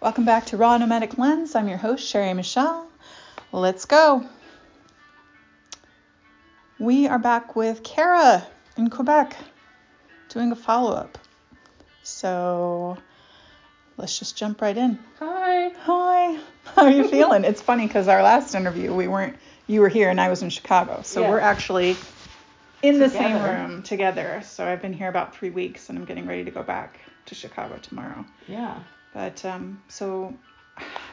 Welcome back to Raw Nomadic Lens. I'm your host, Sherry Michelle. Let's go. We are back with Kara in Quebec doing a follow up. So let's just jump right in. Hi. Hi. How are you feeling? it's funny because our last interview, we weren't, you were here and I was in Chicago. So Yeah. we're actually in the same room together. So I've been here about three weeks and I'm getting ready to go back to Chicago tomorrow. Yeah. But um, so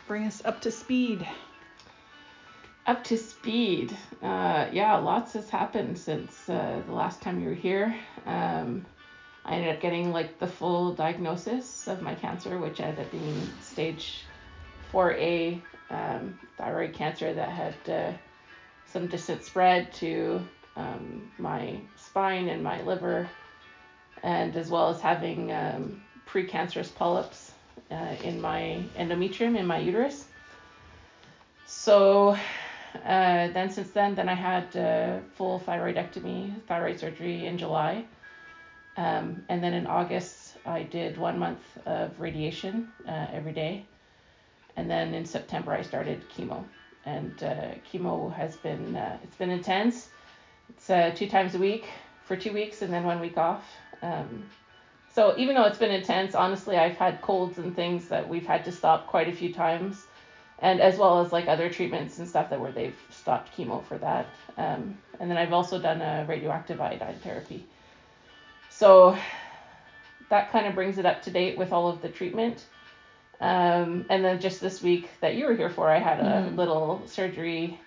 bring us up to speed. Up to speed. Uh, yeah, lots has happened since uh, the last time you were here. Um, I ended up getting like the full diagnosis of my cancer, which ended up being stage 4A um, thyroid cancer that had uh, some distant spread to um, my spine and my liver, and as well as having um, precancerous polyps uh, in my endometrium in my uterus. So uh, then since then, then I had uh, full thyroidectomy, thyroid surgery in July. Um, and then in August, I did one month of radiation uh, every day. And then in September, I started chemo. And uh, chemo has been, uh, it's been intense. It's uh, two times a week for two weeks and then one week off. Um, so even though it's been intense, honestly, I've had colds and things that we've had to stop quite a few times and as well as like other treatments and stuff that where they've stopped chemo for that. Um, and then I've also done a radioactive iodine therapy. So that kind of brings it up to date with all of the treatment. Um, and then just this week that you were here for, I had a Mhm. little surgery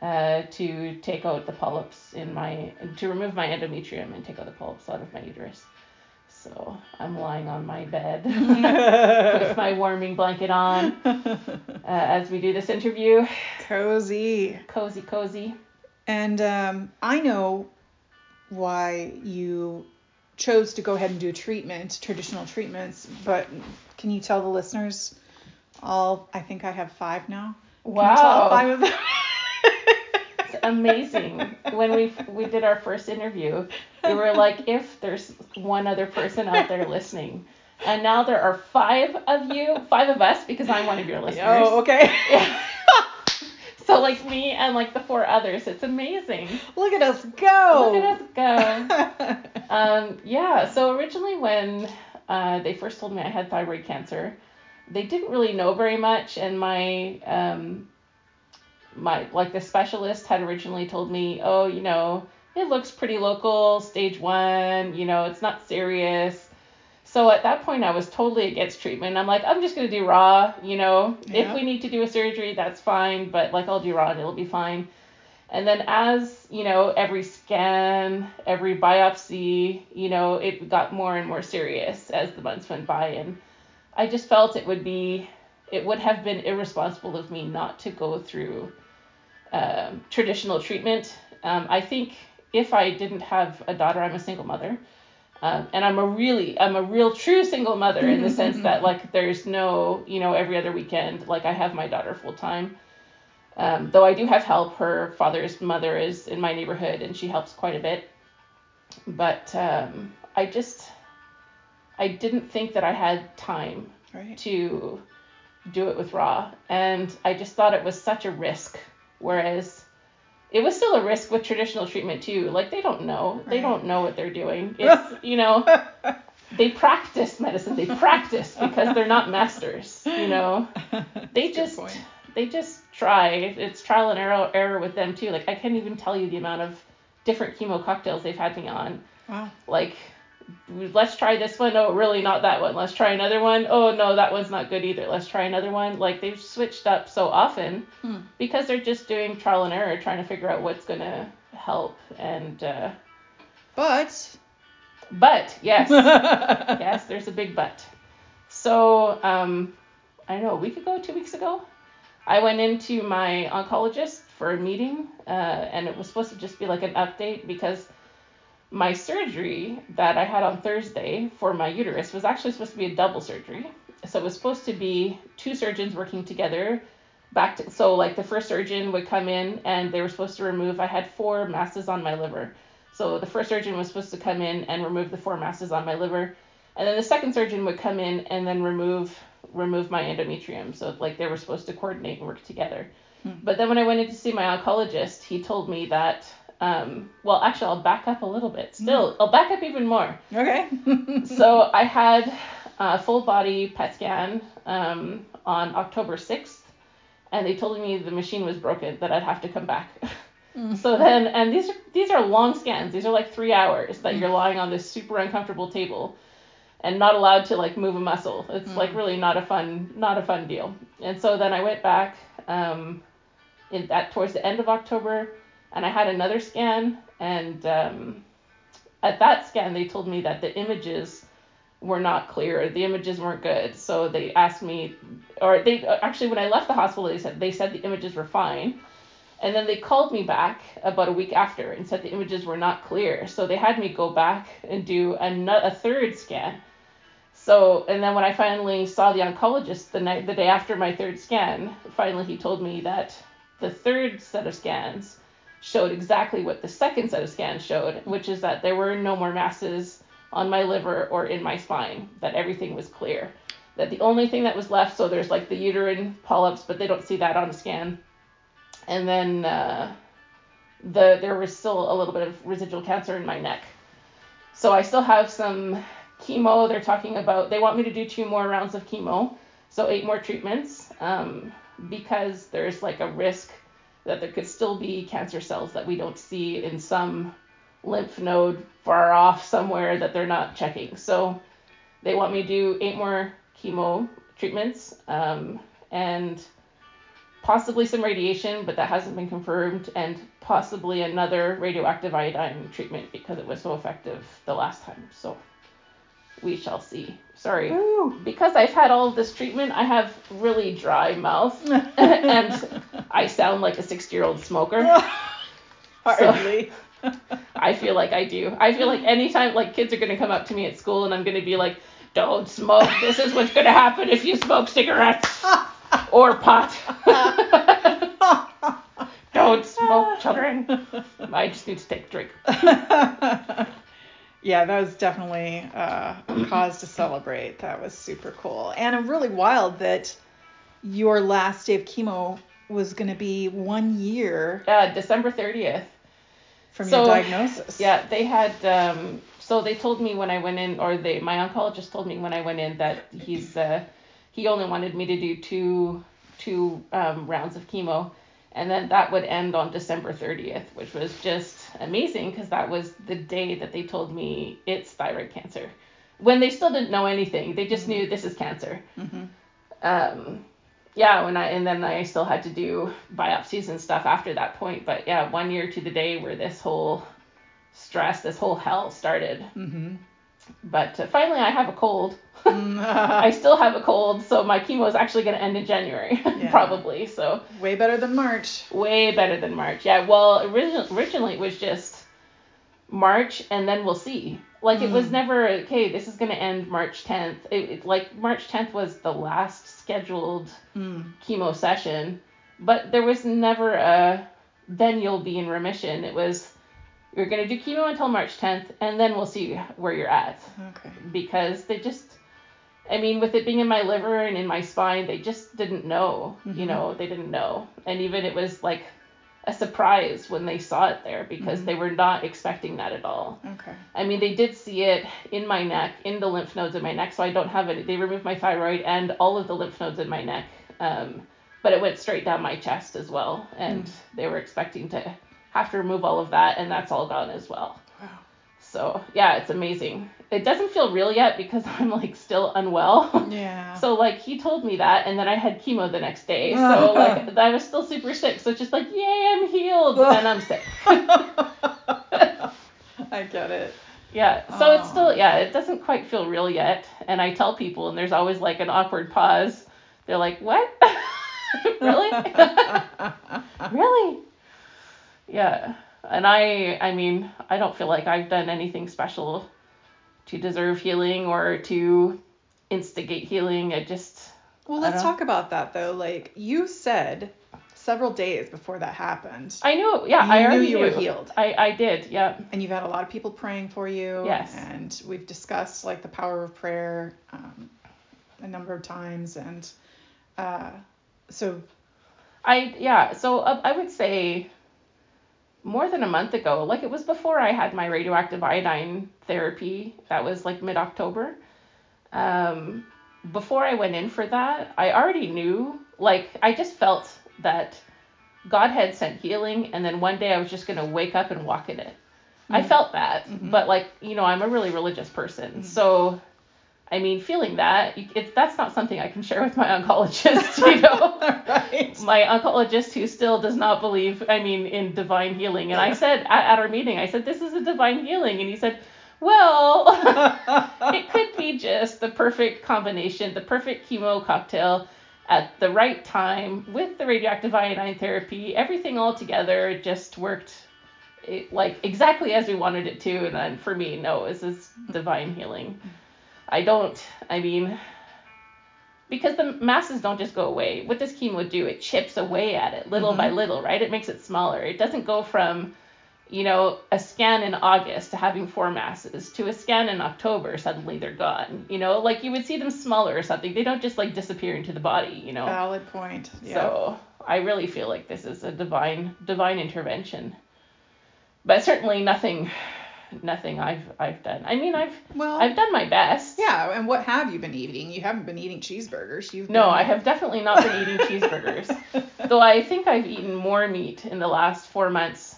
uh, to take out the polyps in my, to remove my endometrium and take out the polyps out of my uterus. So I'm lying on my bed with my warming blanket on uh, as we do this interview. Cozy. Cozy, cozy. And um, I know why you chose to go ahead and do treatment, traditional treatments, but can you tell the listeners all, I think I have five now. Can you tell all Wow, five of them? Amazing. When we we did our first interview, we were like, if there's one other person out there listening, and now there are five of you, five of us, because I'm one of your listeners. Oh, okay. Yeah. so like me and like the four others, it's amazing. Look at us go. Look at us go. Um, yeah, so originally when uh, they first told me I had thyroid cancer, they didn't really know very much, and my um, my like the specialist had originally told me, oh, you know, it looks pretty local, stage one, you know, it's not serious. So at that point, I was totally against treatment. I'm like, I'm just gonna do raw, you know. Yeah. If we need to do a surgery, that's fine, but like I'll do raw and it'll be fine. And then as, you know, every scan, every biopsy, you know, it got more and more serious as the months went by. And I just felt it would be, it would have been irresponsible of me not to go through um, traditional treatment. Um, I think if I didn't have a daughter, I'm a single mother. Um, and I'm a really, I'm a real true single mother in the sense that like there's no, you know, every other weekend, like I have my daughter full time. Um, though I do have help, her father's mother is in my neighborhood and she helps quite a bit. But um, I just, I didn't think that I had time right. to do it with raw. And I just thought it was such a risk. Whereas it was still a risk with traditional treatment too. Like they don't know. They don't know what they're doing. It's, you know, they practice medicine. They practice because they're not masters, you know. They just they just try. It's trial and error error with them too. Like I can't even tell you the amount of different chemo cocktails they've had me on. Wow. Like let's try this one. Oh, really not that one. Let's try another one. Oh no, that one's not good either. Let's try another one. Like they've switched up so often Hmm. because they're just doing trial and error, trying to figure out what's gonna help. And uh, But but yes, yes, there's a big but. So, um, I don't know, a week ago, two weeks ago, I went into my oncologist for a meeting, uh, and it was supposed to just be like an update because my surgery that I had on Thursday for my uterus was actually supposed to be a double surgery. So it was supposed to be two surgeons working together. Back to, so like the first surgeon would come in and they were supposed to remove. I had four masses on my liver. So the first surgeon was supposed to come in and remove the four masses on my liver. And then the second surgeon would come in and then remove remove my endometrium. So like they were supposed to coordinate and work together. Hmm. But then when I went in to see my oncologist, he told me that. Um, well, actually, I'll back up a little bit. Still, I'll back up even more. Okay. So I had a full body PET scan um, on October 6th, and they told me the machine was broken, that I'd have to come back. So then, and these are these are long scans. These are like three hours that you're lying on this super uncomfortable table, and not allowed to like move a muscle. It's like really not a fun not a fun deal. And so then I went back um, in that towards the end of October, and I had another scan, and um, at that scan they told me that the images were not clear. The images weren't good. So they asked me, or they actually when I left the hospital they said they said the images were fine. And then they called me back about a week after and said the images were not clear. So they had me go back and do a, a third scan. So, and then when I finally saw the oncologist the night, the day after my third scan, finally he told me that the third set of scans showed exactly what the second set of scans showed, which is that there were no more masses on my liver or in my spine, that everything was clear. That the only thing that was left, so there's like the uterine polyps, but they don't see that on the scan and then uh, the there was still a little bit of residual cancer in my neck. So I still have some chemo. They're talking about they want me to do two more rounds of chemo, so eight more treatments, um, because there's like a risk that there could still be cancer cells that we don't see in some lymph node far off somewhere that they're not checking. So they want me to do eight more chemo treatments, um, and possibly some radiation, but that hasn't been confirmed, and possibly another radioactive iodine treatment because it was so effective the last time. So we shall see. Sorry. Ooh. Because I've had all of this treatment, I have really dry mouth and I sound like a 60 year old smoker. Hardly. I feel like I do. I feel like anytime like kids are gonna come up to me at school and I'm gonna be like, Don't smoke. This is what's gonna happen if you smoke cigarettes or pot. Don't smoke, children. I just need to take a drink. Yeah, that was definitely uh, a cause to celebrate. That was super cool. And it's really wild that your last day of chemo was going to be one year Uh, December 30th. from So, your diagnosis. Yeah, they had. Um, so they told me when I went in, or they, my oncologist told me when I went in that he's uh, he only wanted me to do two two um, rounds of chemo, and then that would end on December 30th, which was just amazing because that was the day that they told me it's thyroid cancer. When they still didn't know anything, they just knew this is cancer. hmm Um, yeah, when I and then I still had to do biopsies and stuff after that point. But yeah, one year to the day where this whole stress, this whole hell started. hmm But uh, finally, I have a cold. I Mm, still have a cold, so my chemo is actually going to end in January, Yeah. probably. So Way better than March. way better than March. Yeah, well, originally, originally it was just March and then we'll see. Like it was Mm. never okay. This is going to end March 10th. It, it like March 10th was the last scheduled Mm. chemo session, but there was never a then you'll be in remission. It was you're going to do chemo until March 10th and then we'll see where you're at Okay. because they just I mean with it being in my liver and in my spine, they just didn't know, you Mhm. know, they didn't know. And even it was like a surprise when they saw it there because Mhm. they were not expecting that at all. Okay. I mean, they did see it in my neck, in the lymph nodes in my neck, so I don't have any. They removed my thyroid and all of the lymph nodes in my neck, um, but it went straight down my chest as well, and Mm. they were expecting to have to remove all of that, and that's all gone as well. Wow. So yeah, it's amazing. It doesn't feel real yet because I'm like still unwell. Yeah. So like he told me that, and then I had chemo the next day. So like I was still super sick. So it's just like, yay, I'm healed, and then I'm sick. I get it. Yeah. So it's still yeah, it doesn't quite feel real yet. And I tell people, and there's always like an awkward pause. They're like, what? really? really? Yeah. And I I mean, I don't feel like I've done anything special to deserve healing or to instigate healing. It just Well, let's talk about that though. Like you said several days before that happened, I knew yeah, You I knew already you were healed. I, I did, yeah. and you've had a lot of people praying for you. Yes. And we've discussed like the power of prayer. Um, a number of times, and uh, so I yeah, so uh, I would say more than a month ago, like it was before I had my radioactive iodine therapy. That was like mid October. Um, before I went in for that, I already knew, like I just felt that God had sent healing, and then one day I was just gonna wake up and walk in it. I mm-hmm. felt that, mm-hmm. but like you know, I'm a really religious person, mm-hmm. so I mean, feeling that it's that's not something I can share with my oncologist, you know. right. my oncologist who still does not believe i mean in divine healing. And i said at, at our meeting i said this is a divine healing. And he said well it could be just the perfect combination the perfect chemo cocktail at the right time with the radioactive iodine therapy. Everything all together just worked it, like exactly as we wanted it to. And then for me no this is divine healing i don't i mean because the masses don't just go away. What does chemo do? It chips away at it little by mm-hmm. little, right? It makes it smaller. It doesn't go from, you know, a scan in August to having four masses to a scan in October. Suddenly they're gone. You know, like you would see them smaller or something. They don't just like disappear into the body. You know. Valid point. Yeah. So I really feel like this is a divine divine intervention. But certainly nothing nothing I've I've done. I mean I've well, I've done my best. yeah. And what have you been eating? You haven't been eating cheeseburgers. You've No, been... I have definitely not been eating cheeseburgers. Though I think I've eaten more meat in the last four months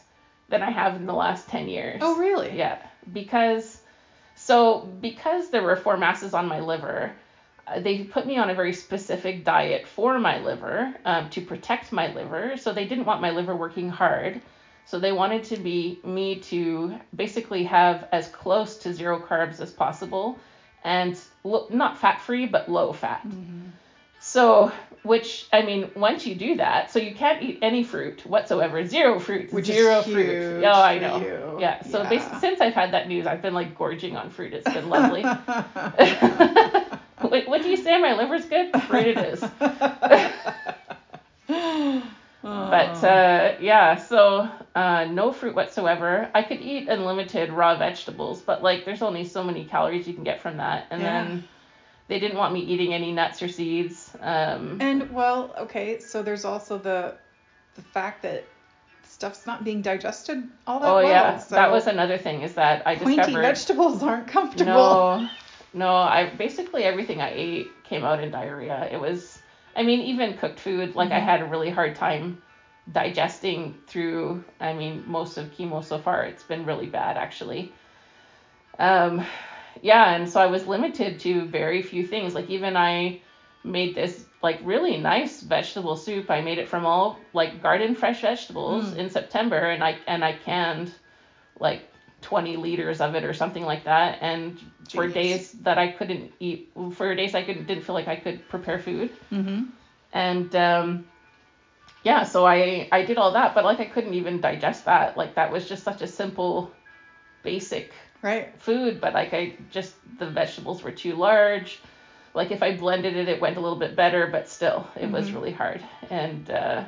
than I have in the last 10 years. Oh, really? Yeah, because so because there were four masses on my liver, uh, they put me on a very specific diet for my liver um, to protect my liver. So they didn't want my liver working hard. So they wanted to be me to basically have as close to zero carbs as possible, and lo- not fat free but low fat. Mm-hmm. So, which I mean, once you do that, so you can't eat any fruit whatsoever, zero fruit, Which zero fruit. Oh, I know. you. Yeah. So Yeah. basically, since I've had that news, I've been like gorging on fruit. It's been lovely. what, what do you say? My liver's good. Fruit it is. But uh, yeah, so uh, no fruit whatsoever. I could eat unlimited raw vegetables, but like there's only so many calories you can get from that. And Yeah. then they didn't want me eating any nuts or seeds. Um, And well, okay, so there's also the the fact that stuff's not being digested all that oh well. Oh yeah, so that was another thing is that I pointy discovered. vegetables aren't comfortable. No, no. I basically everything I ate came out in diarrhea. It was, I mean, even cooked food. Like I Mhm. had a really hard time digesting through. I mean, most of chemo so far, it's been really bad actually. Um, yeah, and so I was limited to very few things. Like even I made this like really nice vegetable soup. I made it from all like garden fresh vegetables Mm. in September, and I and I canned like 20 liters of it or something like that. And for days that I couldn't eat, for days I couldn't didn't feel like I could prepare food, Mm-hmm. and um, yeah, so I I did all that, but like I couldn't even digest that. Like that was just such a simple, basic Right. food, but like I just the vegetables were too large. Like if I blended it, it went a little bit better, but still, it was Mhm. really hard. And uh,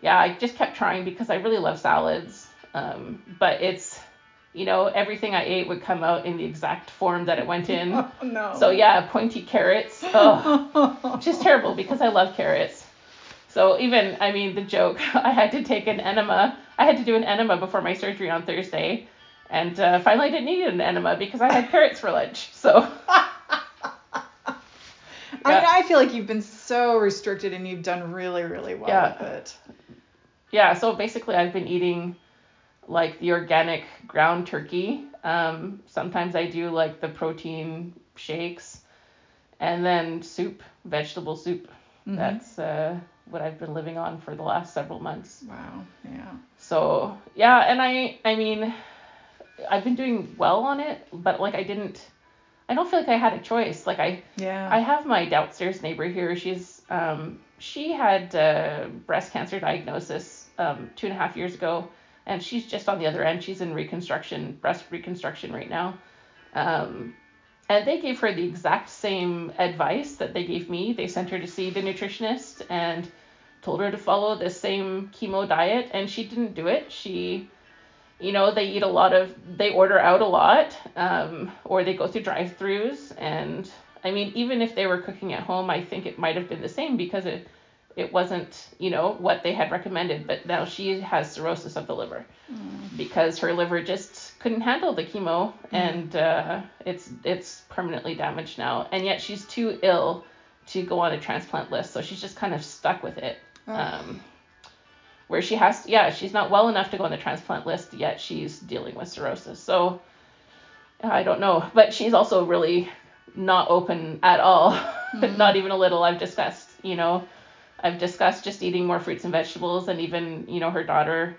yeah, I just kept trying because I really love salads. Um, but it's, you know, everything I ate would come out in the exact form that it went in. Oh no. So yeah, pointy carrots. Oh, which is terrible because I love carrots. So even, I mean, the joke, I had to take an enema. I had to do an enema before my surgery on Thursday. And uh, finally, I didn't need an enema because I had carrots for lunch. So I mean, I feel like you've been so restricted and you've done really, really well Yeah. with it. yeah, so basically, I've been eating like the organic ground turkey. Um, sometimes I do like the protein shakes, and then soup, vegetable soup. Mhm. That's uh, what I've been living on for the last several months. Wow. Yeah. So yeah, and I I mean, I've been doing well on it, but like I didn't, I don't feel like I had a choice. Like I Yeah. I have my downstairs neighbor here. She's um she had uh, breast cancer diagnosis um two and a half years ago, and she's just on the other end. She's in reconstruction, breast reconstruction right now. Um, and they gave her the exact same advice that they gave me. They sent her to see the nutritionist and told her to follow the same chemo diet, and she didn't do it. She you know, they eat a lot of, they order out a lot, um, or they go through drive-throughs, and I mean, even if they were cooking at home, I think it might have been the same because it it wasn't, you know, what they had recommended. But now she has cirrhosis of the liver Mm. because her liver just couldn't handle the chemo, and uh, it's it's permanently damaged now. And yet she's too ill to go on a transplant list, so she's just kind of stuck with it. Oh. Um, where she has, yeah, she's not well enough to go on the transplant list, yet she's dealing with cirrhosis. So I don't know, but she's also really not open at all, not even a little. I've discussed, you know, I've discussed just eating more fruits and vegetables, and even, you know, her daughter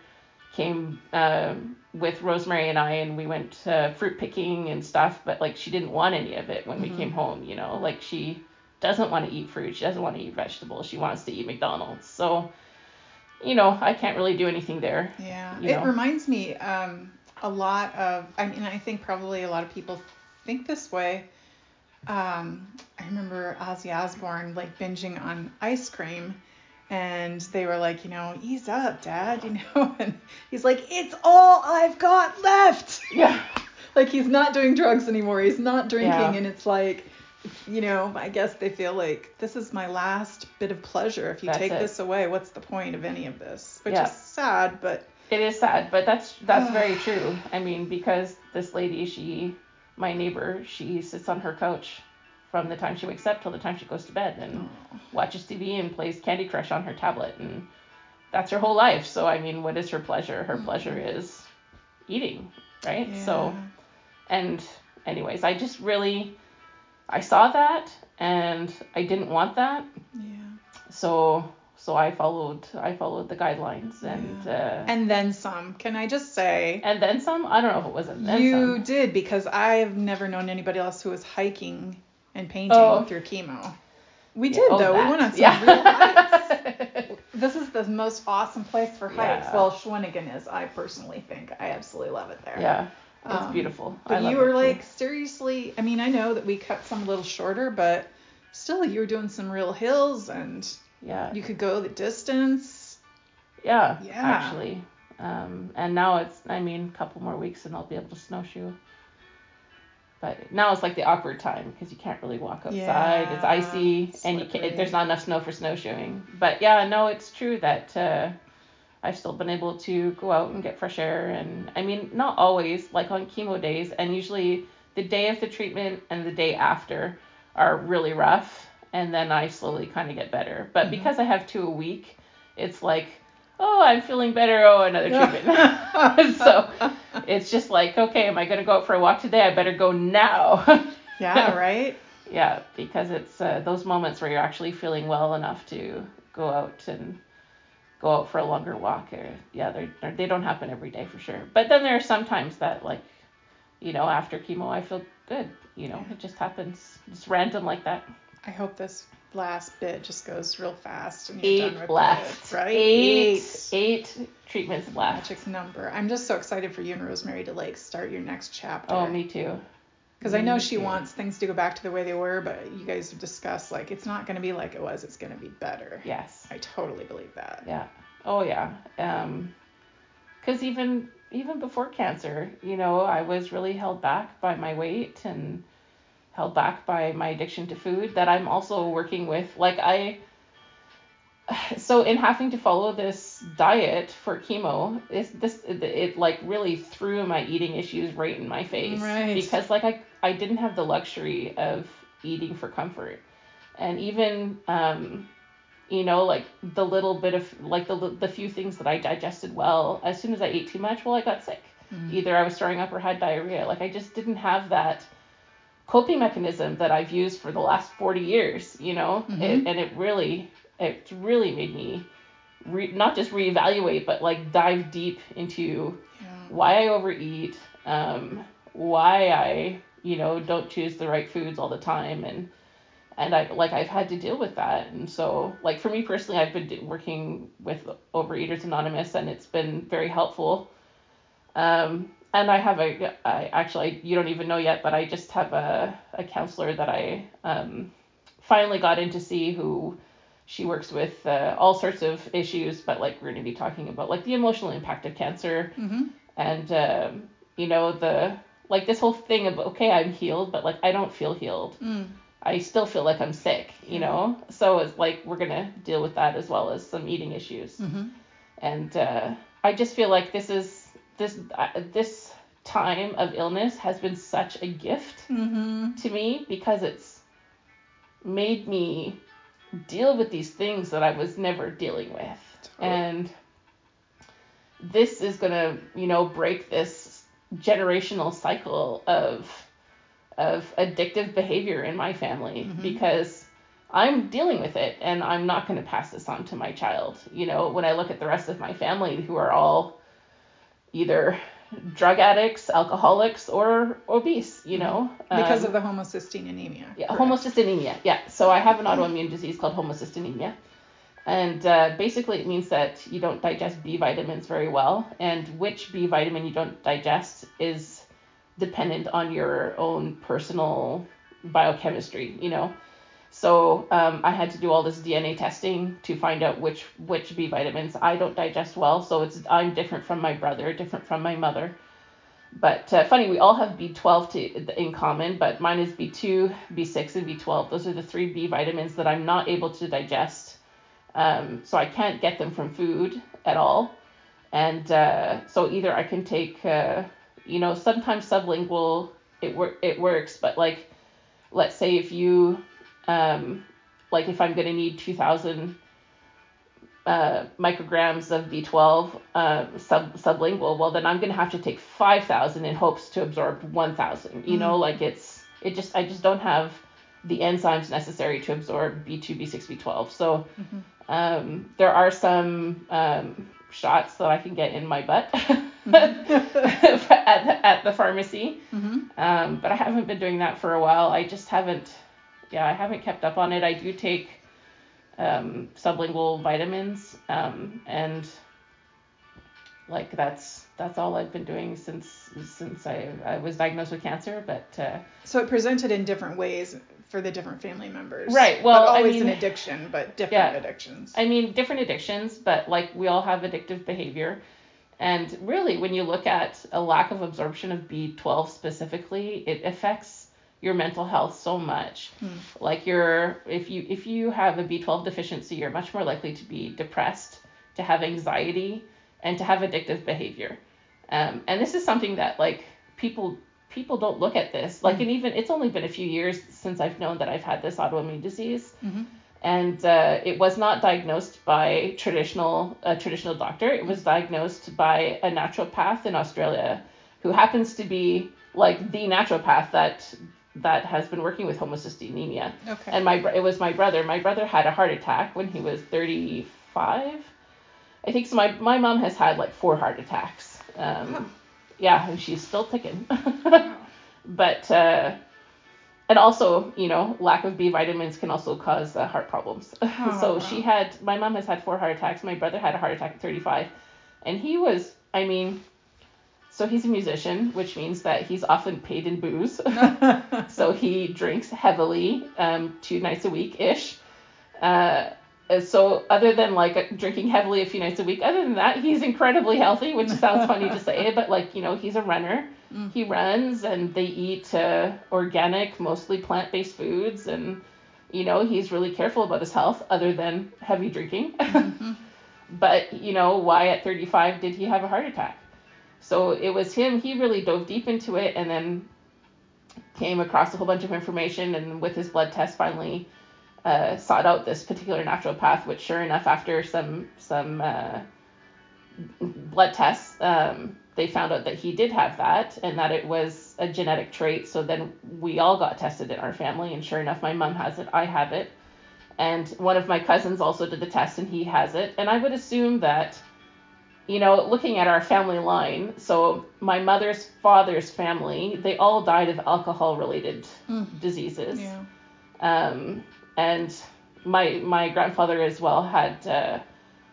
came um, with Rosemary and I, and we went uh, fruit picking and stuff, but like she didn't want any of it when we came home, you know, like she doesn't want to eat fruit, she doesn't want to eat vegetables, she wants to eat McDonald's. So, you know, I can't really do anything there. Yeah, you it reminds me um, a lot of. I mean, I think probably a lot of people think this way. Um, I remember Ozzy Osbourne like binging on ice cream, and they were like, you know, ease up, Dad, you know, and he's like, it's all I've got left. Yeah. like he's not doing drugs anymore. He's not drinking, Yeah. and it's like. You know, I guess they feel like this is my last bit of pleasure. If you That's take it. this away, what's the point of any of this? Which Yeah. is sad, but It is sad, but that's that's very true. I mean, because this lady, she, my neighbor, she sits on her couch from the time she wakes up till the time she goes to bed and oh. watches TV and plays Candy Crush on her tablet, and that's her whole life. So I mean, what is her pleasure? Her pleasure mm-hmm. is eating, right? So, and anyways, I just really, I saw that and I didn't want that, Yeah. so so I followed I followed the guidelines and. Uh, And then some. Can I just say And then some? I don't know if it was a then you some. did because I've never known anybody else who was hiking and painting Oh. through chemo. We Yeah, did oh, though. that. We went on some Yeah. real hikes. This is the most awesome place for hikes. Yeah. Well, Shawinigan is. I personally think I absolutely love it there. yeah, it's Um, beautiful. But love you were it too. like seriously. I mean, I know that we cut some a little shorter, but still, you were doing some real hills, and yeah, you could go the distance. yeah, Yeah. actually. Um, and now it's, I mean, a couple more weeks and I'll be able to snowshoe. But now it's like the awkward time because you can't really walk outside. it's Yeah, icy and you can't, there's not enough snow for snowshoeing. But yeah, no, it's true that uh, I've still been able to go out and get fresh air. And I mean, not always, like on chemo days, and usually the day of the treatment and the day after are really rough. And then I slowly kind of get better. But because I have two a week, it's like, oh, I'm feeling better. Oh, another treatment. so it's just like, okay, am I going to go out for a walk today? I better go now. Yeah, right. yeah, because it's uh, those moments where you're actually feeling well enough to go out and go out for a longer walk. Or, yeah, they're, they don't happen every day for sure. But then there are some times that, like, you know, after chemo, I feel good. You know, it just happens. It's random like that. I hope this last bit just goes real fast and you're done Eight with left. it. Right? Eight, eight treatments left. Magic number. I'm just so excited for you and Rosemary to like start your next chapter. Oh, me too. Because I know she too. wants things to go back to the way they were, but you guys have discussed like it's not going to be like it was. It's going to be better. Yes. I totally believe that. Yeah. Oh yeah. Um, cause even even before cancer, you know, I was really held back by my weight and held back by my addiction to food that I'm also working with. Like I. So in having to follow this diet for chemo, it's this it, it like really threw my eating issues right in my face Right. because like I I didn't have the luxury of eating for comfort, and even um you know like the little bit of like the the few things that I digested well as soon as I ate too much well I got sick either I was throwing up or had diarrhea like I just didn't have that coping mechanism that I've used for the last 40 years you know it, and it really it really made me re- not just reevaluate but like dive deep into Yeah. why I overeat, um, why I, you know, don't choose the right foods all the time, and and I like I've had to deal with that, and so like for me personally, I've been working with Overeaters Anonymous, and it's been very helpful. Um, and I have a, I actually you don't even know yet, but I just have a a counselor that I um, finally got in to see who. She works with uh, all sorts of issues, but like we're going to be talking about like the emotional impact of cancer, Mm-hmm. and um, you know the like this whole thing of okay i'm healed but like i don't feel healed Mm. I still feel like I'm sick, you know? So it's like we're going to deal with that as well as some eating issues. Mm-hmm. And uh, I just feel like this is this uh, this time of illness has been such a gift Mm-hmm. to me because it's made me deal with these things that I was never dealing with. And this is going to, you know, break this generational cycle of of addictive behavior in my family Mhm. because I'm dealing with it and I'm not going to pass this on to my child. You know, when I look at the rest of my family who are all either drug addicts, alcoholics, or obese, you know, Because Um, of the homocysteine anemia. yeah, correct. homocystinemia. Yeah. So I have an autoimmune disease called homocystinemia. And uh, basically, it means that you don't digest B vitamins very well. And which B vitamin you don't digest is dependent on your own personal biochemistry, you know. So um, I had to do all this DNA testing to find out which which B vitamins I don't digest well. So it's I'm different from my brother, different from my mother. But uh, funny, we all have B12 to, in common, but mine is B2, B6, and B12. Those are the three B vitamins that I'm not able to digest. Um, so I can't get them from food at all. And uh, so either I can take, uh, you know, sometimes sublingual, it, wor- it works, but like, let's say if you, um, like if I'm going to need 2,000 uh, micrograms of B12 uh, sub sublingual, well then I'm gonna have to take 5,000 in hopes to absorb 1,000. You know, like it's it just I just don't have the enzymes necessary to absorb B2, B6, B12. So Mhm. um, there are some um, shots that I can get in my butt Mm-hmm. at the, at the pharmacy. Mhm. Um, but I haven't been doing that for a while. I just haven't, yeah, I haven't kept up on it. I do take um, sublingual vitamins, um, and like that's that's all I've been doing since since I, I was diagnosed with cancer. But uh, So it presented in different ways for the different family members. Right, well, but I always mean- an addiction, but different Yeah. addictions. I mean, different addictions, but like we all have addictive behavior. And really, when you look at a lack of absorption of B12 specifically, it affects your mental health so much. Hmm. Like you're, if you if you have a B12 deficiency, you're much more likely to be depressed, to have anxiety, and to have addictive behavior. Um, and this is something that like people people don't look at this. Like, Hmm. and even it's only been a few years since I've known that I've had this autoimmune disease Mhm. and uh, it was not diagnosed by traditional a traditional doctor. It was diagnosed by a naturopath in Australia, who happens to be like the naturopath that that has been working with homocystinemia. Okay. And my it was my brother. My brother had a heart attack when he was 35. I think so. My my mom has had like four heart attacks. Um, Huh. Yeah, and she's still ticking. but uh, and also, you know, lack of B vitamins can also cause uh, heart problems. Oh, so wow. she had, my mom has had four heart attacks. My brother had a heart attack at 35. And he was, I mean, so he's a musician, which means that he's often paid in booze. so he drinks heavily, um, two nights a week ish. Uh, so other than like drinking heavily a few nights a week, other than that, he's incredibly healthy, which sounds funny to say, but like you know, he's a runner. Mm. He runs and they eat uh, organic, mostly plant-based foods, and you know, he's really careful about his health, other than heavy drinking. Mhm. But you know, why at 35 did he have a heart attack? So it was him. He really dove deep into it, and then came across a whole bunch of information, and with his blood test, finally uh, sought out this particular naturopath. Which, sure enough, after some some uh, blood tests, um, they found out that he did have that, and that it was a genetic trait. So then we all got tested in our family, and sure enough, my mom has it. I have it. And one of my cousins also did the test and he has it. And I would assume that, you know, looking at our family line, so my mother's father's family, they all died of alcohol related Mm. diseases. Yeah. Um, and my my grandfather as well had uh,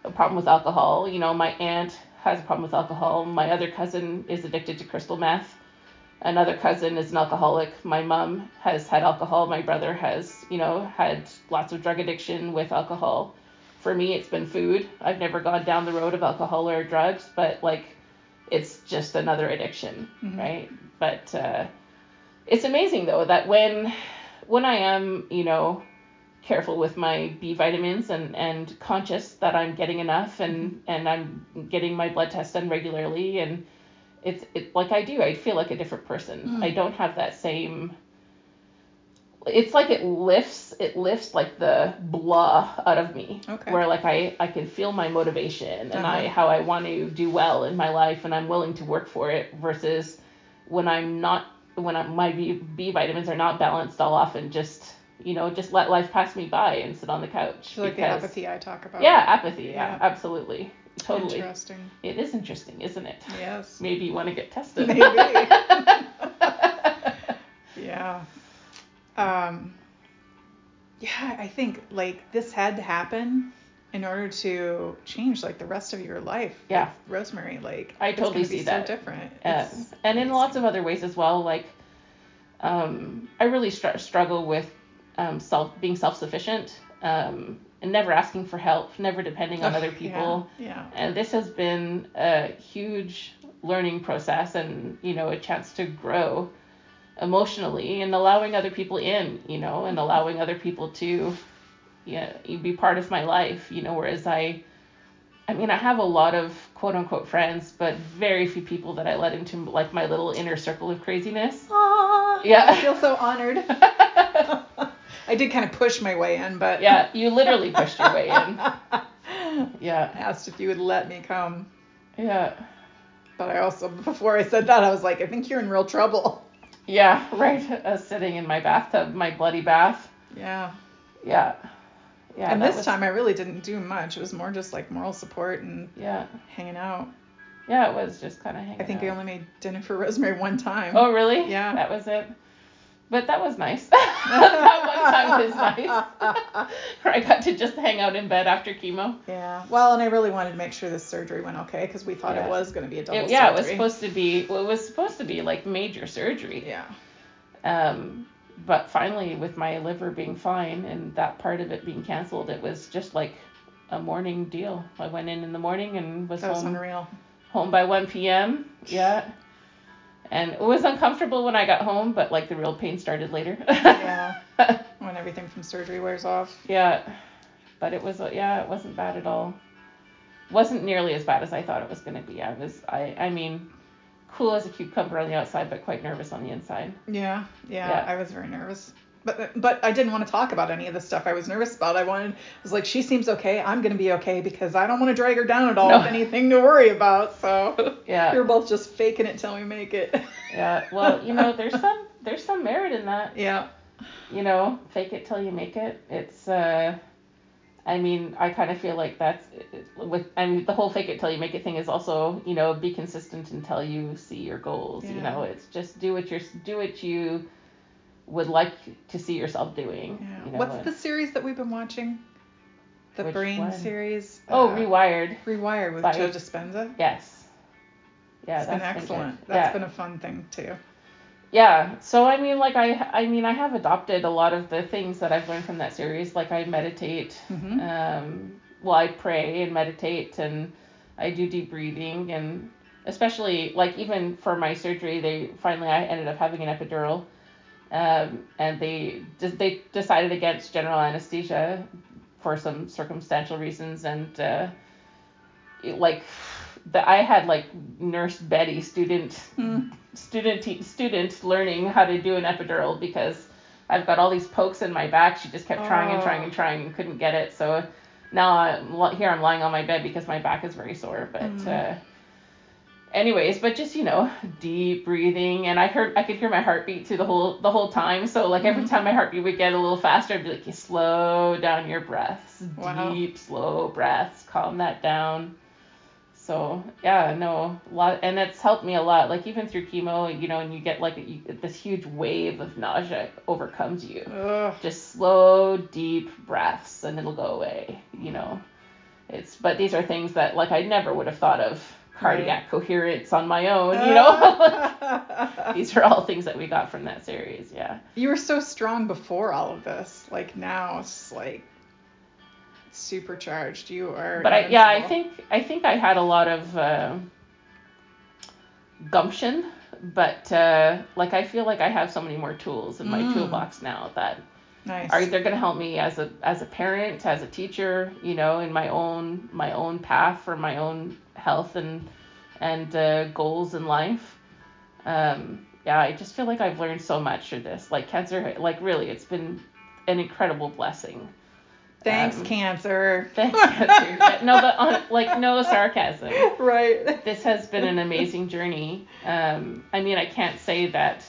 a problem with alcohol. You know, my aunt has a problem with alcohol. My other cousin is addicted to crystal meth. Another cousin is an alcoholic. My mom has had alcohol. My brother has, you know, had lots of drug addiction with alcohol. For me, it's been food. I've never gone down the road of alcohol or drugs, but like, it's just another addiction, Mhm. right? But uh, it's amazing though that when when I am, you know, careful with my B vitamins and and conscious that I'm getting enough and and I'm getting my blood tests done regularly and it's it like I do I feel like a different person. Mm. I don't have that same it's like it lifts it lifts like the blah out of me Okay. where like I I can feel my motivation and I Uh-huh. how I want to do well in my life and I'm willing to work for it versus when I'm not when I'm, my B, B vitamins are not balanced I'll often just you know just let life pass me by and sit on the couch It's like the apathy I talk about. yeah apathy yeah, Yeah. absolutely totally Interesting. it is interesting isn't it Yes. maybe you want to get tested Maybe. Yeah. Um, yeah, I think like this had to happen in order to change like the rest of your life. Yeah. with Rosemary, like I it's totally see so different. It's and in lots of other ways as well. Like, um, I really str- struggle with um, self being self sufficient um, and never asking for help, never depending on other people. Yeah. yeah. And this has been a huge learning process, and you know, a chance to grow emotionally and allowing other people in, you know, and allowing other people to, yeah, be part of my life, you know. Whereas I, I mean, I have a lot of quote unquote friends, but very few people that I let into like my little inner circle of craziness. Aw, Yeah. I feel so honored. I did kind of push my way in, but yeah, you literally pushed your way in. Yeah, asked if you would let me come. yeah, But I also, before I said that, I was like, I think you're in real trouble. Yeah. Right, uh, sitting in my bathtub, my bloody bath. Yeah. Yeah, yeah. and this was- time I really didn't do much. It was more just like moral support and Yeah, hanging out. yeah. It was just kind of hanging. I think I out. only made dinner for Rosemary one time. Oh, really? Yeah. That was it. But that was nice. that one time was nice. Where I got to just hang out in bed after chemo. Yeah. Well, and I really wanted to make sure this surgery went okay because we thought Yeah. it was going to be a double It, yeah, it was supposed to be. Well, it was supposed to be like major surgery. Yeah. Um, but finally, with my liver being fine and that part of it being canceled, it was just like a morning deal. I went in in the morning and was That was home unreal. home by 1 p.m. Yeah. And it was uncomfortable when I got home, but like the real pain started later. Yeah. When everything from surgery wears off. Yeah, but it was uh, yeah, it wasn't bad at all. Wasn't nearly as bad as I thought it was gonna be. I was I I mean, cool as a cucumber on the outside, but quite nervous on the inside. Yeah. Yeah. Yeah. I was very nervous. But, but I didn't want to talk about any of the stuff I was nervous about. I wanted, I was like, she seems okay. I'm going to be okay because I don't want to drag her down at all No. with anything to worry about. So Yeah, we were both just faking it till we make it. yeah. Well, you know, there's some there's some merit in that. yeah. You know, fake it till you make it. It's uh. I mean, I kind of feel like that's with. I mean, the whole fake it till you make it thing is also, you know, be consistent until you see your goals. You know, it's just do what you're do what you would like to see yourself doing. Yeah. You know, What's the series that we've been watching? The Brain one? series. Oh, uh, Rewired. Rewired with by- Joe Dispenza. Yes. Yeah, it's been that's excellent. good. That's yeah. been a fun thing too. yeah. So I mean, like I, I mean, I have adopted a lot of the things that I've learned from that series. Like I meditate. Mhm. Um, well, I pray and meditate, and I do deep breathing, and especially like even for my surgery, they finally I ended up having an epidural. Um, and they they decided against general anesthesia for some circumstantial reasons, and uh, it, like the I had like nurse Betty student Mm. student te- student learning how to do an epidural because I've got all these pokes in my back. She just kept trying and trying and trying and couldn't get it. So now I'm here. I'm lying on my bed because my back is very sore. But Mm. uh, anyways, but just you know, deep breathing, and I heard I could hear my heartbeat through the whole the whole time. So like every Mhm. time my heartbeat would get a little faster, I'd be like, you slow down your breaths, Wow. deep slow breaths, calm that down. So yeah, no, a lot, and it's helped me a lot. Like even through chemo, you know, and you get like you, this huge wave of nausea overcomes you. Ugh. Just slow, deep breaths, and it'll go away. You know, it's but these are things that like I never would have thought of cardiac coherence on my own. You know, these are all things that we got from that series. Yeah. you were so strong before all of this. Like now it's like supercharged. You are. but I, yeah, I think I think I had a lot of uh, gumption but uh, like I feel like I have so many more tools in my Mm. toolbox now that Nice. are going to help me as a as a parent, as a teacher, you know, in my own my own path for my own health and and uh, goals in life. Um, yeah, I just feel like I've learned so much through this. Like cancer, like really, it's been an incredible blessing. Thanks, um, cancer. Thanks, cancer. No, but on, like no sarcasm. right. This has been an amazing journey. Um, I mean, I can't say that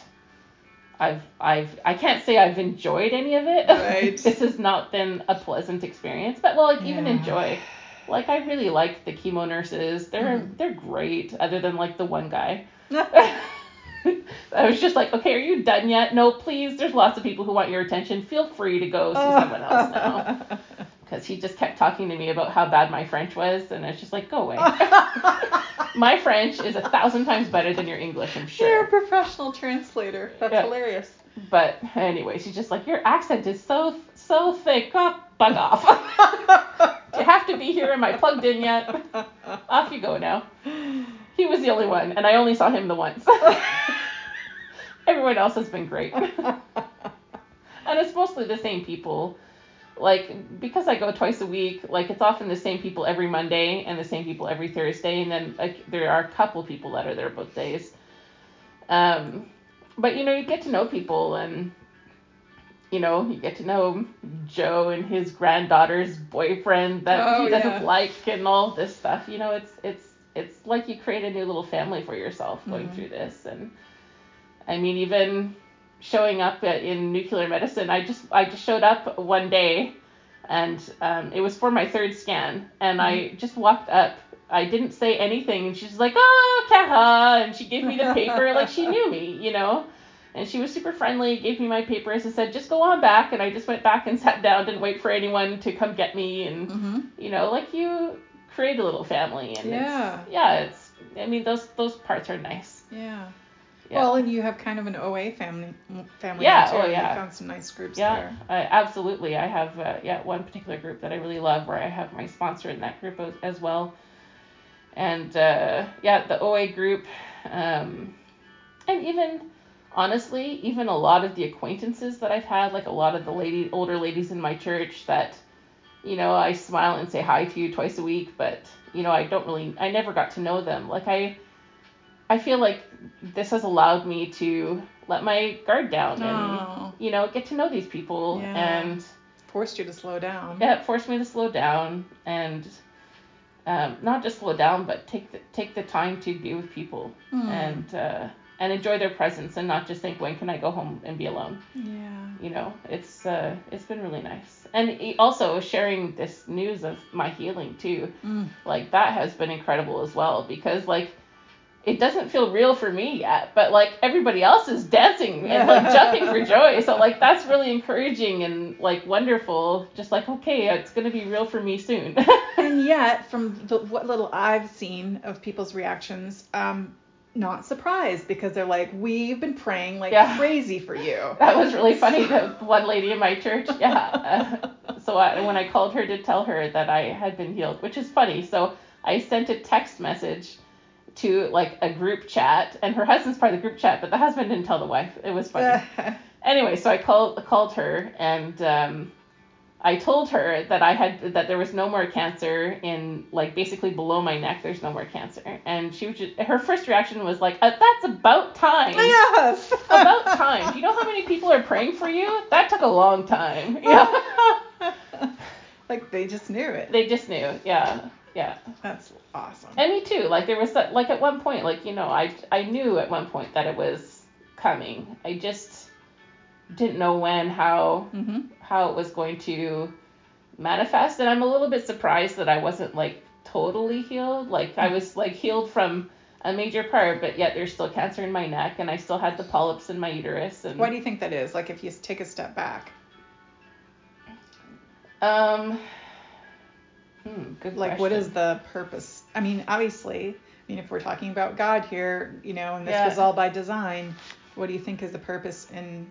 I've I've I can't say I've enjoyed any of it. Right. this has not been a pleasant experience, but well, like even enjoy. Like I really like the chemo nurses. They're Mhm. they're great. Other than like the one guy. I was just like, okay, are you done yet? No, please. There's lots of people who want your attention. Feel free to go see someone else now. Because he just kept talking to me about how bad my French was, and it's just like, go away. my French is a thousand times better than your English, I'm sure. You're a professional translator. That's Yeah. hilarious. But anyway, he's just like, your accent is so so thick. Oh, bug off. Do you have to be here? Am I plugged in yet? Off you go now. He was the only one, and I only saw him the once. Everyone else has been great. and it's mostly the same people. Like because I go twice a week, like it's often the same people every Monday and the same people every Thursday, and then like there are a couple people that are there both days. Um, but you know you get to know people and you know you get to know Joe and his granddaughter's boyfriend that Oh, he doesn't yeah. like and all this stuff. You know it's it's it's like you create a new little family for yourself going Mhm. through this and I mean even showing up in nuclear medicine I just I just showed up one day and um, it was for my third scan. And I just walked up. I didn't say anything. And she's like oh Kaha and she gave me the paper. Like she knew me you know? And she was super friendly gave me my papers and said just go on back. And I just went back and sat down didn't wait for anyone to come get me. And hmm you know like you create a little family. And Yeah. it's, yeah it's I mean those those parts are nice. Yeah. Yeah. Well, and you have kind of an OA family family. Yeah, too. oh, yeah. You found some nice groups Yeah, there. I, absolutely. I have uh, yeah one particular group that I really love where I have my sponsor in that group as, as well, and uh, yeah the OA group, um, and even honestly even a lot of the acquaintances that I've had like a lot of the lady older ladies in my church that you know I smile and say hi to you twice a week but you know I don't really I never got to know them like I I feel like this has allowed me to let my guard down and Oh, you know, get to know these people Yeah. and forced you to slow down. yeah, it forced me to slow down and um, not just slow down, but take the take the time to be with people Hmm. and uh, and enjoy their presence and not just think when can I go home and be alone. Yeah. You know, it's uh, it's been really nice. And also sharing this news of my healing too, Mm. like that has been incredible as well because like it doesn't feel real for me yet, but like everybody else is dancing and like jumping for joy. So like that's really encouraging and like wonderful. Just like okay, it's gonna be real for me soon. And yet, from the, what little I've seen of people's reactions, um, not surprised because they're like, we've been praying like Yeah. crazy for you. that was really funny. The one lady in my church, yeah. Uh, so I, when I called her to tell her that I had been healed, which is funny, so I sent a text message to like a group chat, and her husband's part of the group chat, but the husband didn't tell the wife. It was funny. anyway, so I called called her and um, I told her that I had that there was no more cancer in like basically below my neck. There's no more cancer, and she was just her first reaction was like, uh, "That's about time." yes. About time. Do you know how many people are praying for you? That took a long time. Yeah. like they just knew it. they just knew. Yeah. Yeah. That's awesome. And me too. Like there was that like at one point, like, you know, I I knew at one point that it was coming. I just didn't know when, how, hmm how it was going to manifest and I'm a little bit surprised that I wasn't like totally healed like I was like healed from a major part but yet there's still cancer in my neck and I still had the polyps in my uterus and Why do you think that is? Like if you take a step back, um hmm, good like what question. is the purpose? I mean, obviously, I mean if we're talking about God here, you know, and this Yeah. was all by design, what do you think is the purpose in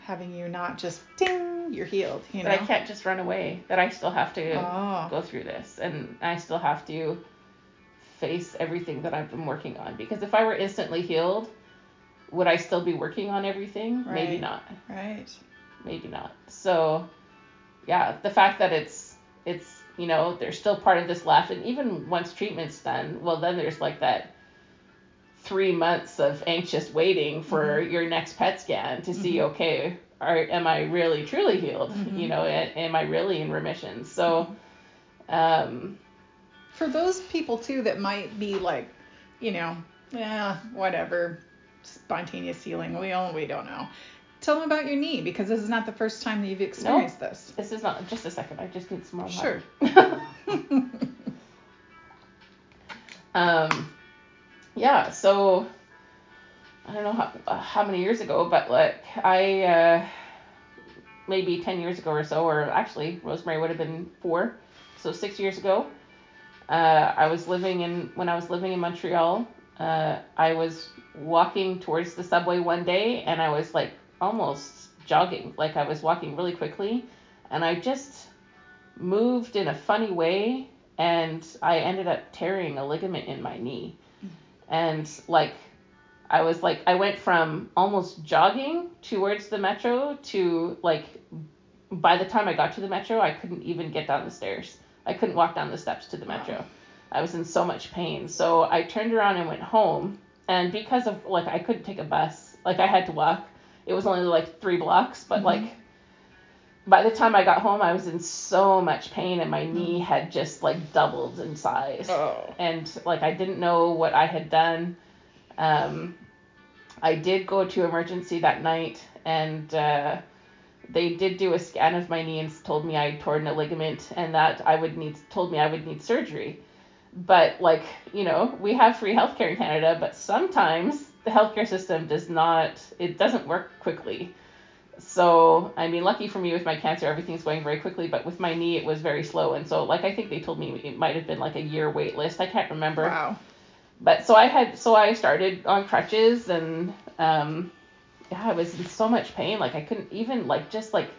having you not just ding, you're healed, you know? that I can't just run away that I still have to Oh. go through this and I still have to face everything that I've been working on because if I were instantly healed would I still be working on everything? Maybe not. Right. Maybe not. So, yeah, the fact that it's it's you know there's still part of this left, and even once treatment's done, well then there's like that three months of anxious waiting for your next PET scan to see okay are am I really truly healed? Mhm. You know, a- am I really in remission? So, um, For those people too that might be like, you know, yeah, whatever, spontaneous healing. We don't we don't know. Tell them about your knee because this is not the first time that you've experienced this. this is not just a second. I just need some more Sure. water. um, yeah. So I don't know how, uh, how many years ago, but like I uh, maybe ten years ago or so, or actually Rosemary would have been four, so six years ago. Uh, I was living in when I was living in Montreal. Uh, I was walking towards the subway one day, and I was like almost jogging, like I was walking really quickly, and I just moved in a funny way, and I ended up tearing a ligament in my knee, and like I was like I went from almost jogging towards the metro to like by the time I got to the metro I couldn't even get down the stairs. I couldn't walk down the steps to the metro. Wow. I was in so much pain. So I turned around and went home and because of like I couldn't take a bus, like I had to walk. It was only like 3 blocks, but Mhm. like by the time I got home I was in so much pain and my knee had just like doubled in size Oh. and like I didn't know what I had done. Um, I did go to emergency that night, and uh, they did do a scan of my knee and told me I had torn a ligament, and that I would need told me I would need surgery. But like you know, we have free healthcare in Canada, but sometimes the healthcare system does not. It doesn't work quickly. So, I mean, lucky for me with my cancer, everything's going very quickly, but with my knee, it was very slow. And so, like, I think they told me it might have been like a year wait list. I can't remember Wow. but so I had so I started on crutches and um yeah, I was in so much pain like I couldn't even like just like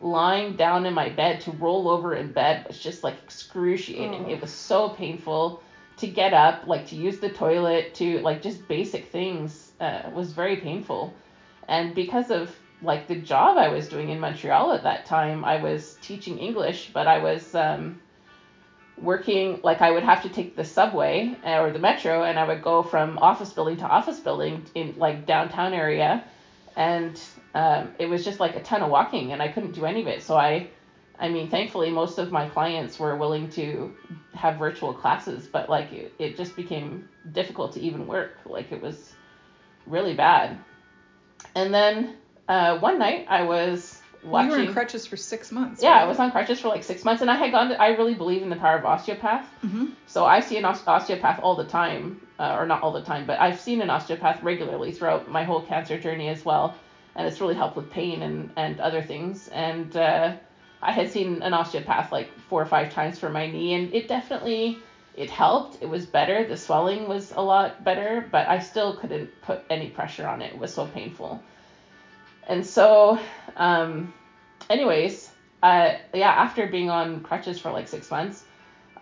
lying down in my bed to roll over in bed was just like excruciating. Oh. It was so painful to get up, like to use the toilet, to like just basic things uh, was very painful. And because of like the job I was doing in Montreal at that time, I was teaching English, but I was um, working like I would have to take the subway uh, or the metro, and I would go from office building to office building in like downtown area, and um, it was just like a ton of walking, and I couldn't do any of it. So I, I mean, thankfully most of my clients were willing to have virtual classes, but like it, it just became difficult to even work. Like it was really bad. And then uh, one night I was watching. You were in crutches for six months. yeah, I was on crutches for like six months, and I had gone. To, I really believe in the power of osteopath. hmm So I see an osteopath all the time, uh, or not all the time, but I've seen an osteopath regularly throughout my whole cancer journey as well, and it's really helped with pain and and other things. And uh, I had seen an osteopath like four or five times for my knee, and it definitely it helped. It was better. The swelling was a lot better, but I still couldn't put any pressure on it. It was so painful. And so, um, anyways, uh, yeah, after being on crutches for like six months,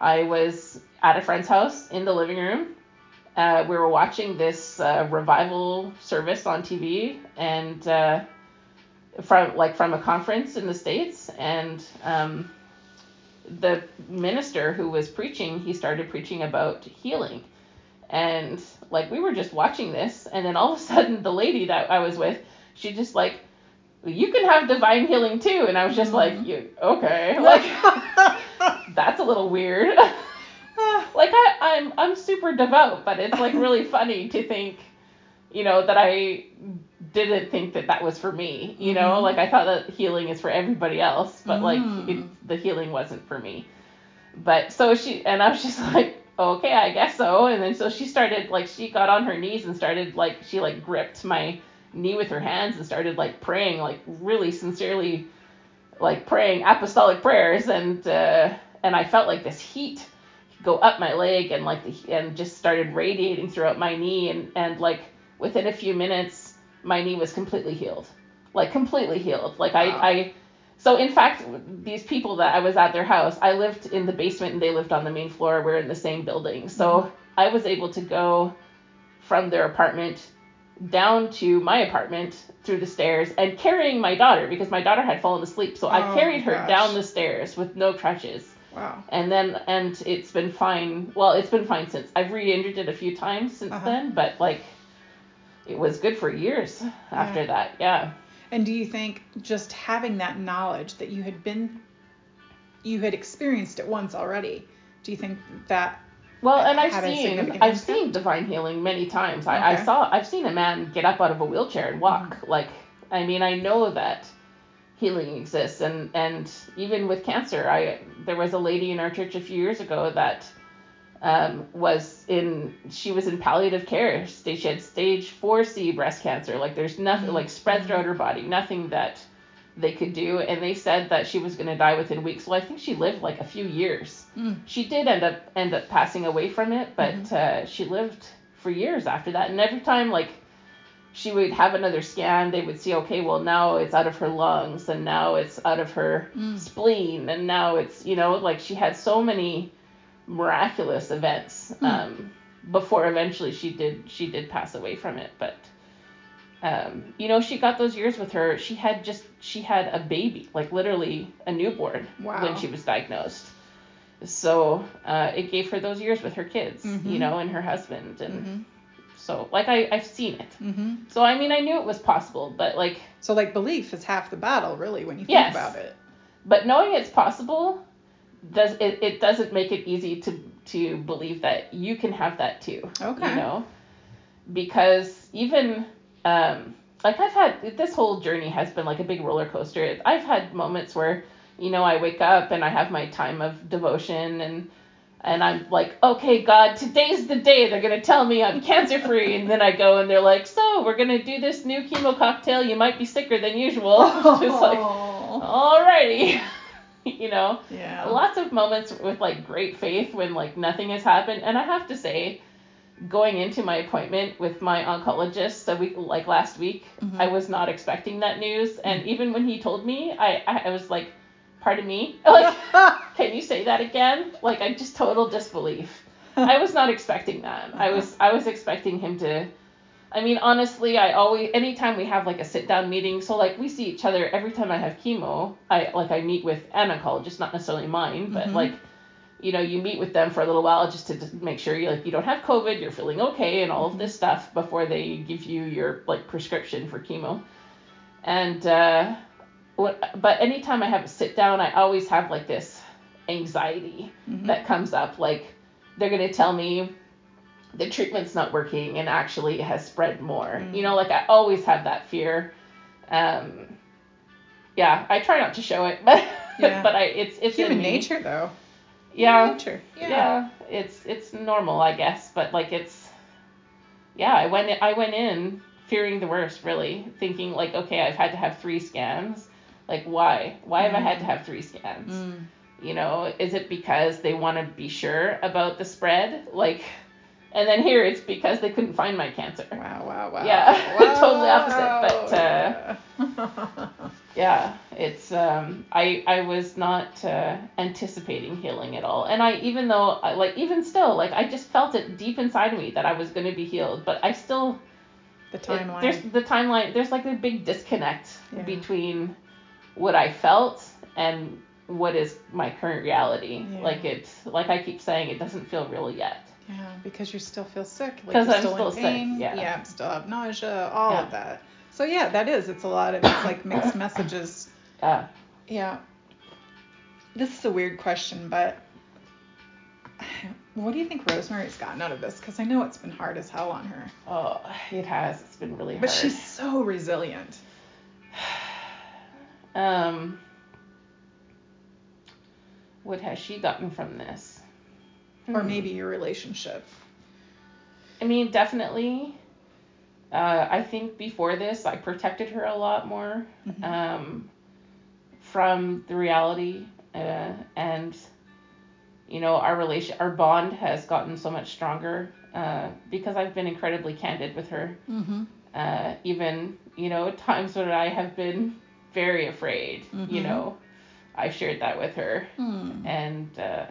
I was at a friend's house in the living room. Uh, we were watching this uh, revival service on TV, and uh, from like from a conference in the states, and um, the minister who was preaching, he started preaching about healing, and like we were just watching this, and then all of a sudden the lady that I was with, she just like you can have divine healing too. And i was just like Mhm. you okay. Like that's a little weird. Like I, i'm i'm super devout but it's like really funny to think you know that i didn't think that that was for me you know Mhm. like i thought that healing is for everybody else but like Mm. it, the healing wasn't for me but so she and i was just like okay i guess so and then so she started like she got on her knees and started like she like gripped my knee with her hands and started like praying like really sincerely like praying apostolic prayers and uh, and I felt like this heat go up my leg and like the and just started radiating throughout my knee and and like within a few minutes my knee was completely healed like completely healed like I Wow. I so in fact these people that I was at their house I lived in the basement and they lived on the main floor we're in the same building so I was able to go from their apartment down to my apartment through the stairs and carrying my daughter because my daughter had fallen asleep. So Oh, I carried her gosh. down the stairs with no crutches. Wow. And then and it's been fine. Well, it's been fine since. I've re-injured it a few times since Uh-huh. then, but like it was good for years after that. Yeah. And do you think just having that knowledge that you had been, you had experienced it once already, do you think that, Well, and I've seen I've impact? seen divine healing many times. I, I saw I've seen a man get up out of a wheelchair and walk. Mm-hmm. Like I mean, I know that healing exists, and and even with cancer, I there was a lady in our church a few years ago that um, was in she was in palliative care. Stage she had stage four C breast cancer. Like there's nothing like spread throughout her body, nothing that they could do, and they said that she was going to die within weeks. Well, I think she lived like a few years Mm. she did end up end up passing away from it, but uh, she lived for years after that. And every time like she would have another scan, they would see, okay, well now it's out of her lungs, and now it's out of her Mm. spleen, and now it's you know like she had so many miraculous events Hmm. um, before eventually she did she did pass away from it, but. Um, you know, she got those years with her. She had just she had a baby, like literally a newborn Wow. when she was diagnosed. So uh, it gave her those years with her kids, Mhm. you know, and her husband, and hmm so like I I've seen it. hmm So I mean I knew it was possible, but like So like belief is half the battle, really, when you think Yes. about it. but knowing it's possible does it, it doesn't make it easy to to believe that you can have that too. Okay. You know, because even um, like I've had this whole journey has been like a big roller coaster. I've had moments where you know I wake up and I have my time of devotion and and I'm like, okay, God, today's the day they're gonna tell me I'm cancer free, and then I go and they're like, so we're gonna do this new chemo cocktail. You might be sicker than usual. Just like, alrighty, you know? Yeah. lots of moments with like great faith when like nothing has happened. And i have to say going into my appointment with my oncologist a week like last week Mhm. i was not expecting that news. And even when he told me i i, I was like pardon me? Like can you say that again? Like i just total disbelief. I was not expecting that. I was i was expecting him to I mean, honestly, I always anytime we have like a sit down meeting, so like we see each other every time I have chemo. I like I meet with an oncologist, not necessarily mine, but Mhm. like you know, you meet with them for a little while just to just make sure you like you don't have COVID, you're feeling okay, and all of this stuff before they give you your like prescription for chemo. And uh, what? But anytime I have a sit down, I always have like this anxiety Mhm. that comes up. Like they're gonna tell me the treatment's not working and actually it has spread more. Mm. You know, like I always have that fear. Um, yeah, I try not to show it, but Yeah. but I it's it's in Human me. nature, though. Yeah, Human nature. yeah, Yeah. it's it's normal, I guess, but like it's yeah, I went I went in fearing the worst, really, thinking like, okay, I've had to have three scans. Like why? Why have I had to have three scans? Mm. You know, is it because they want to be sure about the spread? Like, and then here it's because they couldn't find my cancer. Wow, wow, wow. Yeah, totally opposite, but, uh, Yeah, it's um, I I was not uh, anticipating healing at all, and I even though I, like even still like I just felt it deep inside me that I was going to be healed, but I still the it- timeline. there's the timeline. There's like a big disconnect Yeah. between what I felt and what is my current reality. Yeah. Like it's like I keep saying, it doesn't feel real yet. Yeah, because you still feel sick. Like 'Cause you're I'm still, still in sick, pain. yeah. still have nausea, all Yeah. of that. So yeah, that is. It's a lot of it's like mixed messages. Yeah. Yeah. This is a weird question, but what do you think Rosemary's gotten out of this? Because I know it's been hard as hell on her. Oh, it has. It's been really hard. But she's so resilient. Um, what has she gotten from this? Or Hmm. maybe your relationship. I mean, definitely. Uh, I think before this, I protected her a lot more Mhm. um, from the reality, uh, and you know, our relation, our bond has gotten so much stronger uh, because I've been incredibly candid with her. Mm-hmm. Uh, even you know, at times when I have been very afraid, you Mhm. know, I've shared that with her. Hmm. and uh,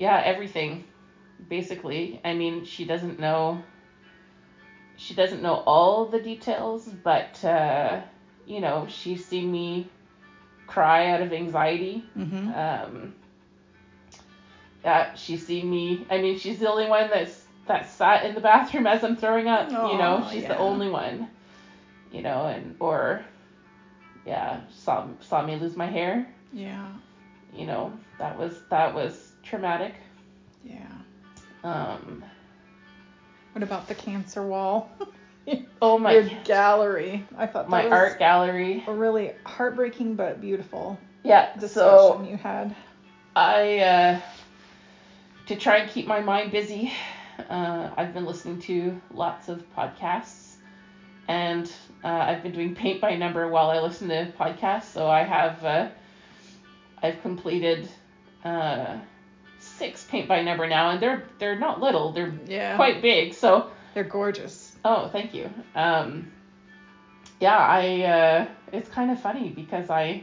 yeah, everything basically. I mean, she doesn't know. she doesn't know all the details, but uh, you know, she's seen me cry out of anxiety. Mm-hmm. Um, yeah, she's seen me. I mean, she's the only one that's that sat in the bathroom as I'm throwing up. you know, she's yeah. the only one. You know, and or yeah, saw saw me lose my hair. Yeah. You know, that was that was traumatic. Yeah. Um, What about the cancer wall? oh my Your gallery. I thought my art gallery. a really heartbreaking but beautiful Yeah, discussion so you had. I uh, to try and keep my mind busy. Uh, I've been listening to lots of podcasts, and uh, I've been doing paint by number while I listen to podcasts. So I have uh, I've completed uh, six paint by number now, and they're they're not little. They're Yeah. quite big. So They're gorgeous. oh, thank you. Um, yeah, I uh, it's kind of funny because I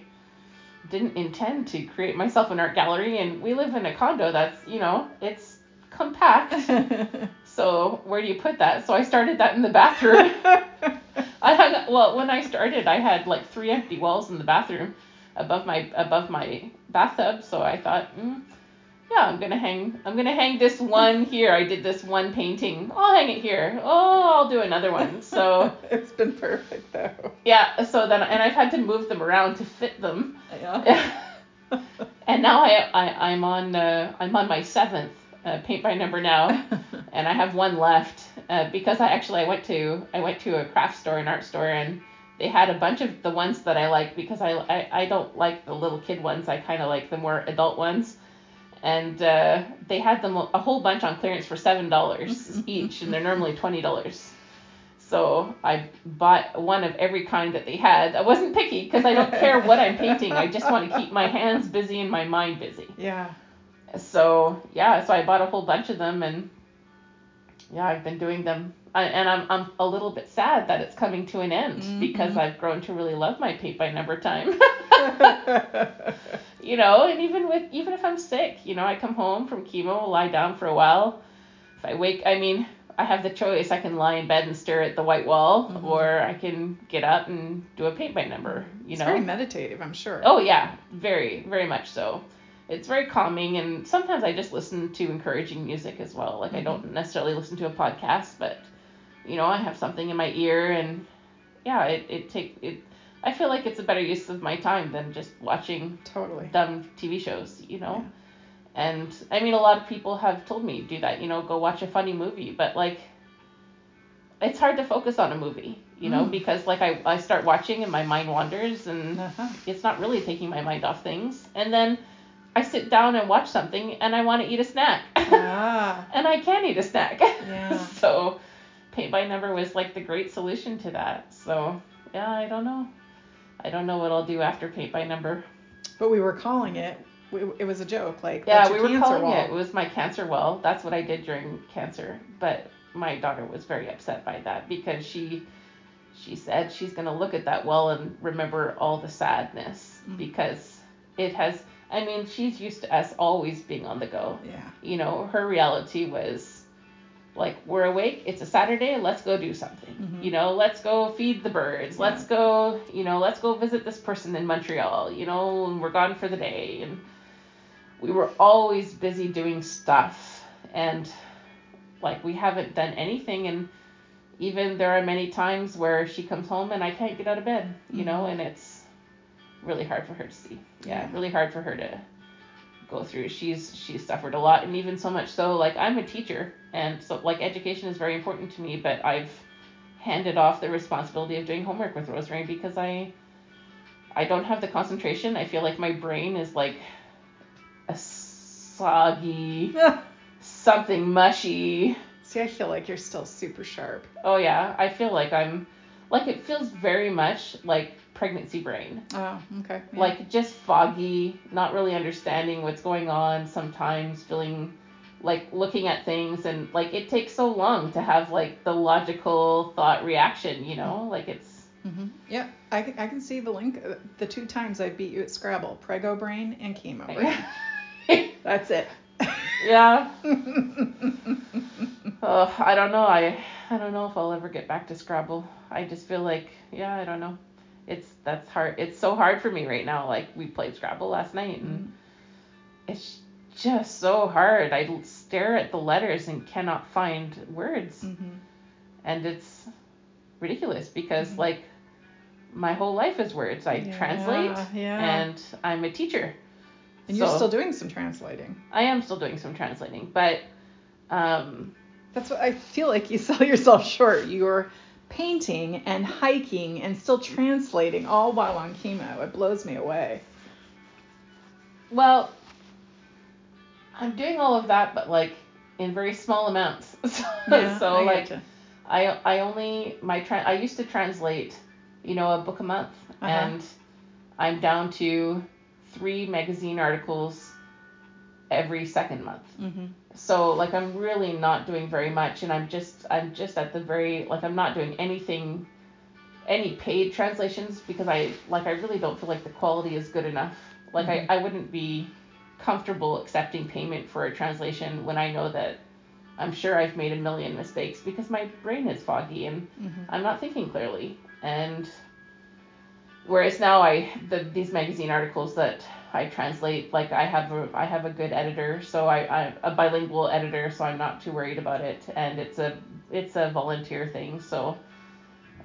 didn't intend to create myself an art gallery, and we live in a condo that's you know it's compact. So where do you put that? So I started that in the bathroom. I hung well when I started. I had like three empty walls in the bathroom above my above my bathtub. So I thought, mm, yeah, I'm gonna hang. I'm gonna hang this one here. I did this one painting. I'll hang it here. Oh, I'll do another one. So it's been perfect though. yeah. So then and I've had to move them around to fit them. Yeah. and now I, I I'm on uh, I'm on my seventh uh, paint by number now. and I have one left uh, because I actually I went to I went to a craft store, an art store, and they had a bunch of the ones that I like because I I, I don't like the little kid ones. I kind of like the more adult ones, and uh, they had them a whole bunch on clearance for seven dollars each, and they're normally twenty dollars. So I bought one of every kind that they had. I wasn't picky because I don't care what I'm painting. I just want to keep my hands busy and my mind busy. yeah. So yeah, so I bought a whole bunch of them and yeah, I've been doing them. I, and I'm I'm a little bit sad that it's coming to an end Mhm. because I've grown to really love my paint by number time. you know, and even with even if I'm sick, you know, I come home from chemo, lie down for a while. If I wake, I mean, I have the choice. I can lie in bed and stare at the white wall, Mhm. or I can get up and do a paint by number. You it's know, very meditative, I'm sure. Oh yeah, very, very much so. It's very calming, and sometimes I just listen to encouraging music as well. Like I don't necessarily listen to a podcast, but you know, I have something in my ear, and yeah, it it take it. I feel like it's a better use of my time than just watching Totally. dumb TV shows, you know. And I mean, a lot of people have told me do that. You know, go watch a funny movie, but like, it's hard to focus on a movie, you know, Mm. because like I I start watching and my mind wanders and Uh-huh. it's not really taking my mind off things. And then I sit down and watch something and I want to eat a snack. Ah. and I can eat a snack. Yeah. so paint by number was like the great solution to that. So yeah, I don't know. I don't know what I'll do after paint by number. But we were calling it. It was a joke, like Yeah, we were calling wall. it. It was my cancer well. That's what I did during cancer. But my daughter was very upset by that because she she said she's gonna look at that well and remember all the sadness Mm. because it has. I mean, she's used to us always being on the go. Yeah. You know, her reality was like we're awake. It's a Saturday. Let's go do something. Mhm. You know, let's go feed the birds. Let's go. You know, let's go visit this person in Montreal. You know, and we're gone for the day and we were always busy doing stuff and like we haven't done anything and even there are many times where she comes home and I can't get out of bed, you know, and it's really hard for her to see. Yeah, Yeah. really hard for her to go through. She's she's suffered a lot and even so much so like I'm a teacher and so like education is very important to me, but I've handed off the responsibility of doing homework with Rosemary because I I don't have the concentration. I feel like my brain is like a soggy something mushy. See, I feel like you're still super sharp. Oh yeah, I feel like I'm like it feels very much like pregnancy brain. Oh, okay. Yeah. Like just foggy, not really understanding what's going on sometimes, feeling like looking at things and like it takes so long to have like the logical thought reaction, you know? Like it's hmm Yep. I can, I can see the link. Uh, The two times I beat you at Scrabble, Prego Brain and Chemo Brain. That's it. yeah. Oh, I don't know. I I don't know if I'll ever get back to Scrabble. I just feel like yeah, I don't know. It's that's hard. It's so hard for me right now. Like we played Scrabble last night and Mm-hmm. it's just so hard. I stare at the letters and cannot find words Mm-hmm. and it's ridiculous because Mhm. like my whole life is words. I Yeah, translate yeah. and I'm a teacher. And you're still doing some translating. I am still doing some translating, but um That's what I feel like you sell yourself short. You're painting and hiking and still translating all while on chemo. It blows me away. Well, I'm doing all of that, but like in very small amounts. so Yeah, so, I like. I I only my tra- I used to translate, you know, a book a month, Uh-huh. and I'm down to three magazine articles every second month. Mm-hmm. So like I'm really not doing very much, and I'm just I'm just at the very like I'm not doing anything, any paid translations because I like I really don't feel like the quality is good enough. Like Mhm. I I wouldn't be comfortable accepting payment for a translation when I know that I'm sure I've made a million mistakes because my brain is foggy and Mm-hmm. I'm not thinking clearly. And whereas now I the these magazine articles that I translate, like I have a I have a good editor, so I I'm a bilingual editor, so I'm not too worried about it. And it's a it's a volunteer thing, so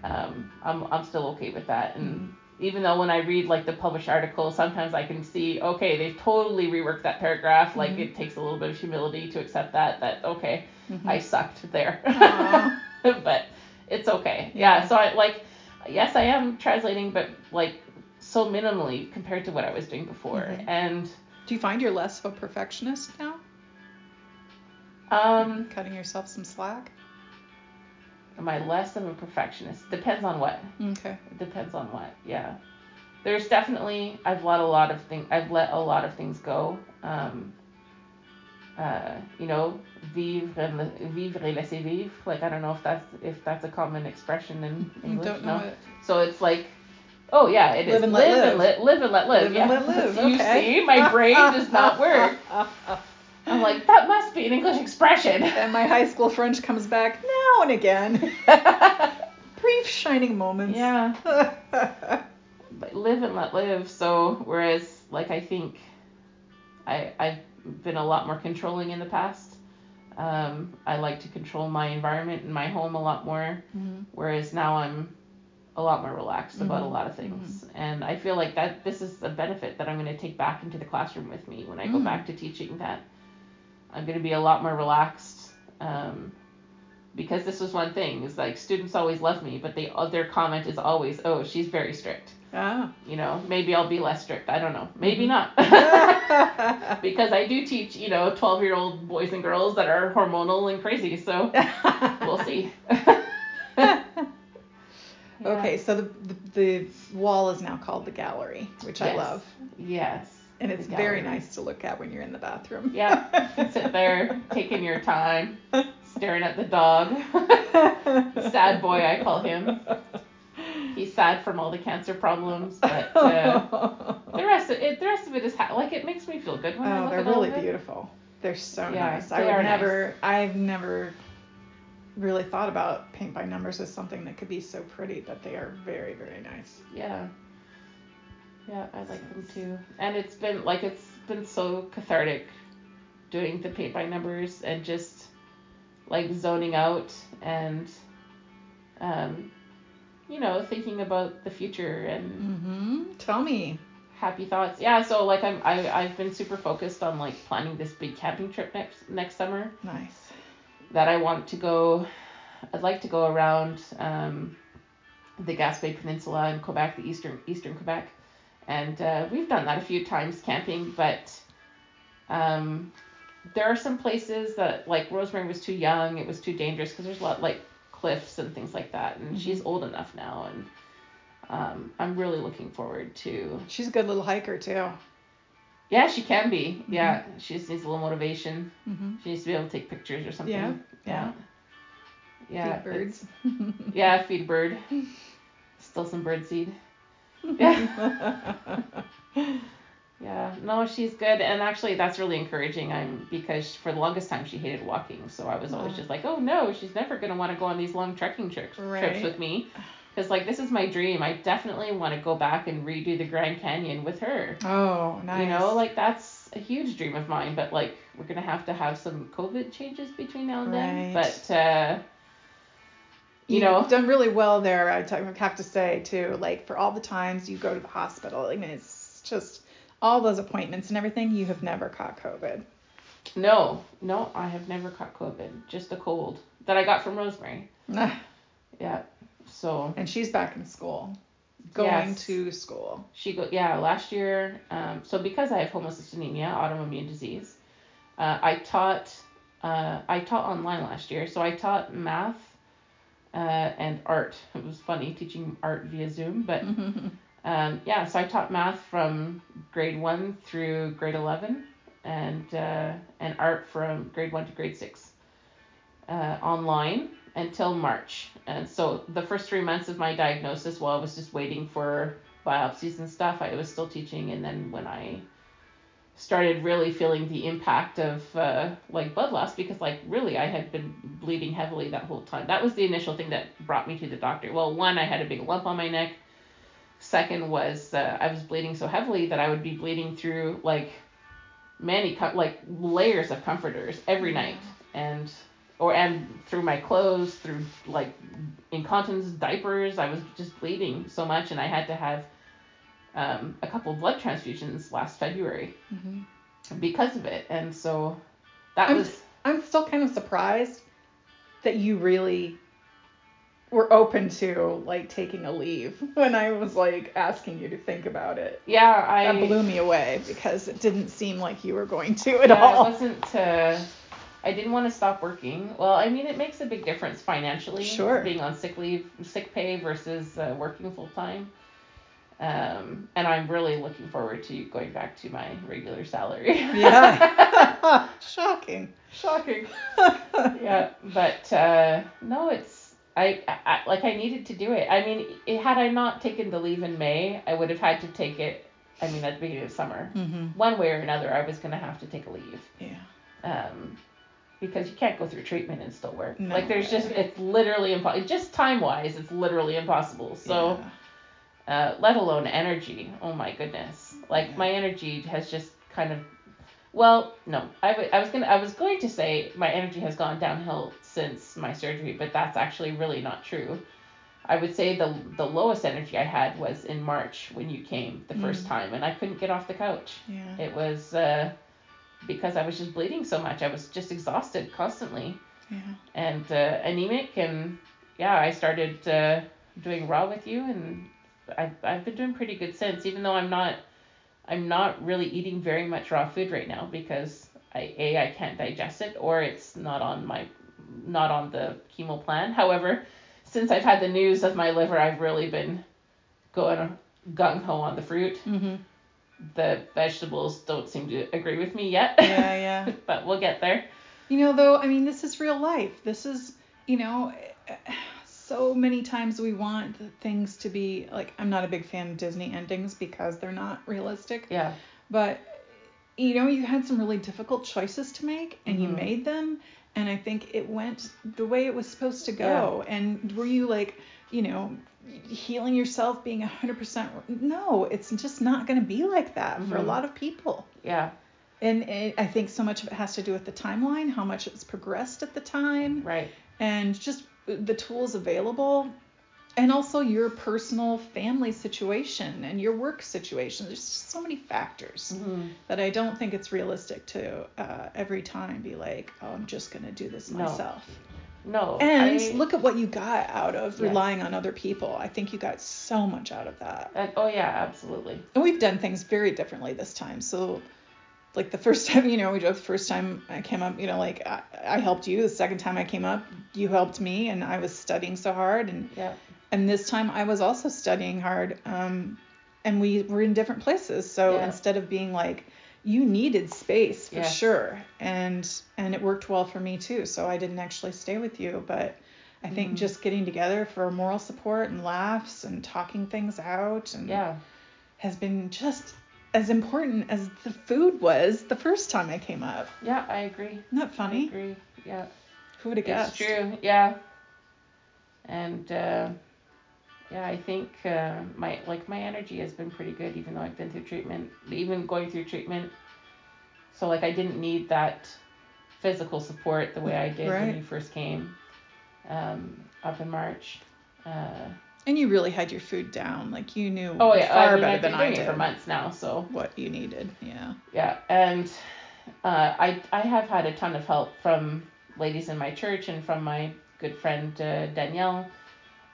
um, I'm I'm still okay with that. And even though when I read like the published article, sometimes I can see okay they've totally reworked that paragraph. Like Mhm. it takes a little bit of humility to accept that that okay I sucked there. But it's okay. Yeah. Yeah. So I like, yes, I am translating, but like so minimally compared to what I was doing before. Mhm. And Do you find you're less of a perfectionist now? um, Cutting yourself some slack? Am I less of a perfectionist? Depends on what. Okay. It depends on what. Yeah. There's definitely I've let a lot of things I've let a lot of things go. Um, uh, you know, vivre and la- vivre et laisser vivre. Like I don't know if that's if that's a common expression in English. Don't know no. it. So it's like, oh yeah, it is Live and let live and live. let live and let live. Live yeah. and let live. Okay. you see, my brain does not work. I'm like that must be an English expression. and my high school French comes back now and again. Brief shining moments. yeah, but live and let live. So whereas like I think, I I've been a lot more controlling in the past. Um, I like to control my environment and my home a lot more. Mhm. whereas now I'm a lot more relaxed about a Mhm, lot of things and I feel like that this is a benefit that I'm going to take back into the classroom with me when I go Mm. back to teaching that I'm going to be a lot more relaxed um, because this was one thing is like students always love me but they uh, their comment is always oh she's very strict Ah. you know maybe I'll be less strict I don't know maybe Mhm. not because I do teach you know 12 year old boys and girls that are hormonal and crazy so we'll see Yeah. Okay, so the, the the wall is now called the gallery, which I love, Yes. And it's very nice to look at when you're in the bathroom. Yeah. Sit there taking your time, staring at the dog. Sad boy, I call him. He's sad from all the cancer problems, but uh, the rest of it, the rest of it is ha- like it makes me feel good when I oh, they're really beautiful. They're so Yeah, nice. I they would are never. I've never really thought about paint by numbers as something that could be so pretty, but they are very, very nice. Yeah. Yeah, I like them too. And it's been like it's been so cathartic doing the paint by numbers and just like zoning out and um you know, thinking about the future and Mm-hmm. Tell me. happy thoughts. Yeah, so like I'm I I've been super focused on like planning this big camping trip next next summer Nice. that I want to go I'd like to go around um the Gaspé Peninsula in Quebec, the eastern eastern Quebec. And uh, we've done that a few times camping, but um, there are some places that like Rosemary was too young, it was too dangerous because there's a lot like cliffs and things like that, and Mhm. she's old enough now, and um, I'm really looking forward to. She's a good little hiker too. Yeah, she can be. Yeah, she just needs a little motivation. Mm-hmm. She needs to be able to take pictures or something. Yeah, Yeah. Yeah. Feed birds. Yeah, feed a bird. Still some bird seed. Yeah. Yeah, no, she's good, and actually, that's really encouraging. I'm because for the longest time she hated walking, so I was always Oh. just like, oh no, she's never gonna want to go on these long trekking trips trips with me, because like this is my dream. I definitely want to go back and redo the Grand Canyon with her. Oh, nice. You know, like that's a huge dream of mine, but like we're gonna have to have some COVID changes between now and then. But uh, you You've know, done really well there. i have to say too. Like for all the times you go to the hospital, I mean, it's just all those appointments and everything. You have never caught COVID. no, no, I have never caught COVID, just a cold that I got from Rosemary. Yeah, so and she's back in school, going Yes. to school. She go yeah last year. Um, so because I have homocystinemia, autoimmune disease, uh, I taught uh, I taught online last year. So I taught math uh, and art. It was funny teaching art via Zoom, but um, yeah. So I taught math from grade one through grade eleven, and uh, and art from grade one to grade six, uh, online until March. And so the first three months of my diagnosis, while I was just waiting for biopsies and stuff, I was still teaching. And then when I started really feeling the impact of uh, like blood loss, because like really I had been bleeding heavily that whole time. That was the initial thing that brought me to the doctor. Well, one, I had a big lump on my neck. Second was uh, I was bleeding so heavily that I would be bleeding through like many like layers of comforters every night and or and through my clothes through like incontinence diapers i was just bleeding so much and i had to have um, a couple blood transfusions last february hmm because of it and so that I'm- was I'm still kind of surprised that you really were open to like taking a leave when I was like asking you to think about it. yeah i That blew me away because it didn't seem like you were going to at yeah, all. I wasn't. Uh, I didn't want to stop working. Well, I mean, it makes a big difference financially. Sure. Being on sick leave, sick pay versus uh, working full time. Um, and I'm really looking forward to going back to my regular salary. Yeah. Shocking. Shocking. yeah, but uh, no, it's I, I like I needed to do it. I mean, it, had I not taken the leave in May, I would have had to take it. I mean, at the beginning of summer, Mm-hmm. one way or another, I was gonna have to take a leave. Yeah. um, because you can't go through treatment and still work. No. Like there's just it's literally impossible. Just time wise, it's literally impossible. So uh, let alone energy. Oh my goodness. Like Yeah. my energy has just kind of. Well, no, I was gonna I was going to say my energy has gone downhill since my surgery, but that's actually really not true. I would say the the lowest energy I had was in March when you came the first Mm. time, and I couldn't get off the couch. yeah. It was uh, because I was just bleeding so much. I was just exhausted constantly Yeah. and uh, anemic. And yeah, I started uh, doing raw with you, and I've, I've been doing pretty good since. Even though I'm not, I'm not really eating very much raw food right now because I a I can't digest it or it's not on my, not on the chemo plan. However, since I've had the news of my liver, I've really been going gung ho on the fruit Mm-hmm. the vegetables don't seem to agree with me yet. Yeah, yeah. but we'll get there. You know, though, I mean, this is real life. This is, you know, so many times we want things to be like. I'm not a big fan of Disney endings because they're not realistic. Yeah. But, you know, you had some really difficult choices to make and you Mhm. made them. And I think it went the way it was supposed to go. And were you like, you know, healing yourself, being 100%? No, it's just not going to be like that for a Mhm. lot of people. Yeah. And it, I think so much of it has to do with the timeline, how much it's progressed at the time, Right. and just the tools available, and also your personal family situation and your work situation. There's just so many factors hmm that I don't think it's realistic to uh, every time be like, oh, I'm just going to do this myself. No. no And I- look at what you got out of Yes. relying on other people. I think you got so much out of that. uh, oh yeah, absolutely. And we've done things very differently this time. So, like the first time, you know, we drove the first time I came up, you know, like I, I helped you. The second time I came up, you helped me, and I was studying so hard. And Yeah. and this time I was also studying hard. Um, and we were in different places. So Yeah. instead of being like, you needed space for Yes. sure, and and it worked well for me too. So I didn't actually stay with you, but. I think Mhm. just getting together for moral support and laughs and talking things out and Yeah. has been just as important as the food was the first time I came up. Yeah, I agree. Isn't that I funny? agree. Yeah. Who would have guessed? It's true, yeah. And uh, yeah, I think uh, my like my energy has been pretty good, even though I've been through treatment, even going through treatment. So like I didn't need that physical support the way I did Right. when you first came um, up in March. Uh, And you really had your food down. Like you knew oh yeah, far I mean better I've than been I doing did it for months now, so what you needed. Yeah. yeah, and uh, I I have had a ton of help from ladies in my church and from my good friend uh, Danielle,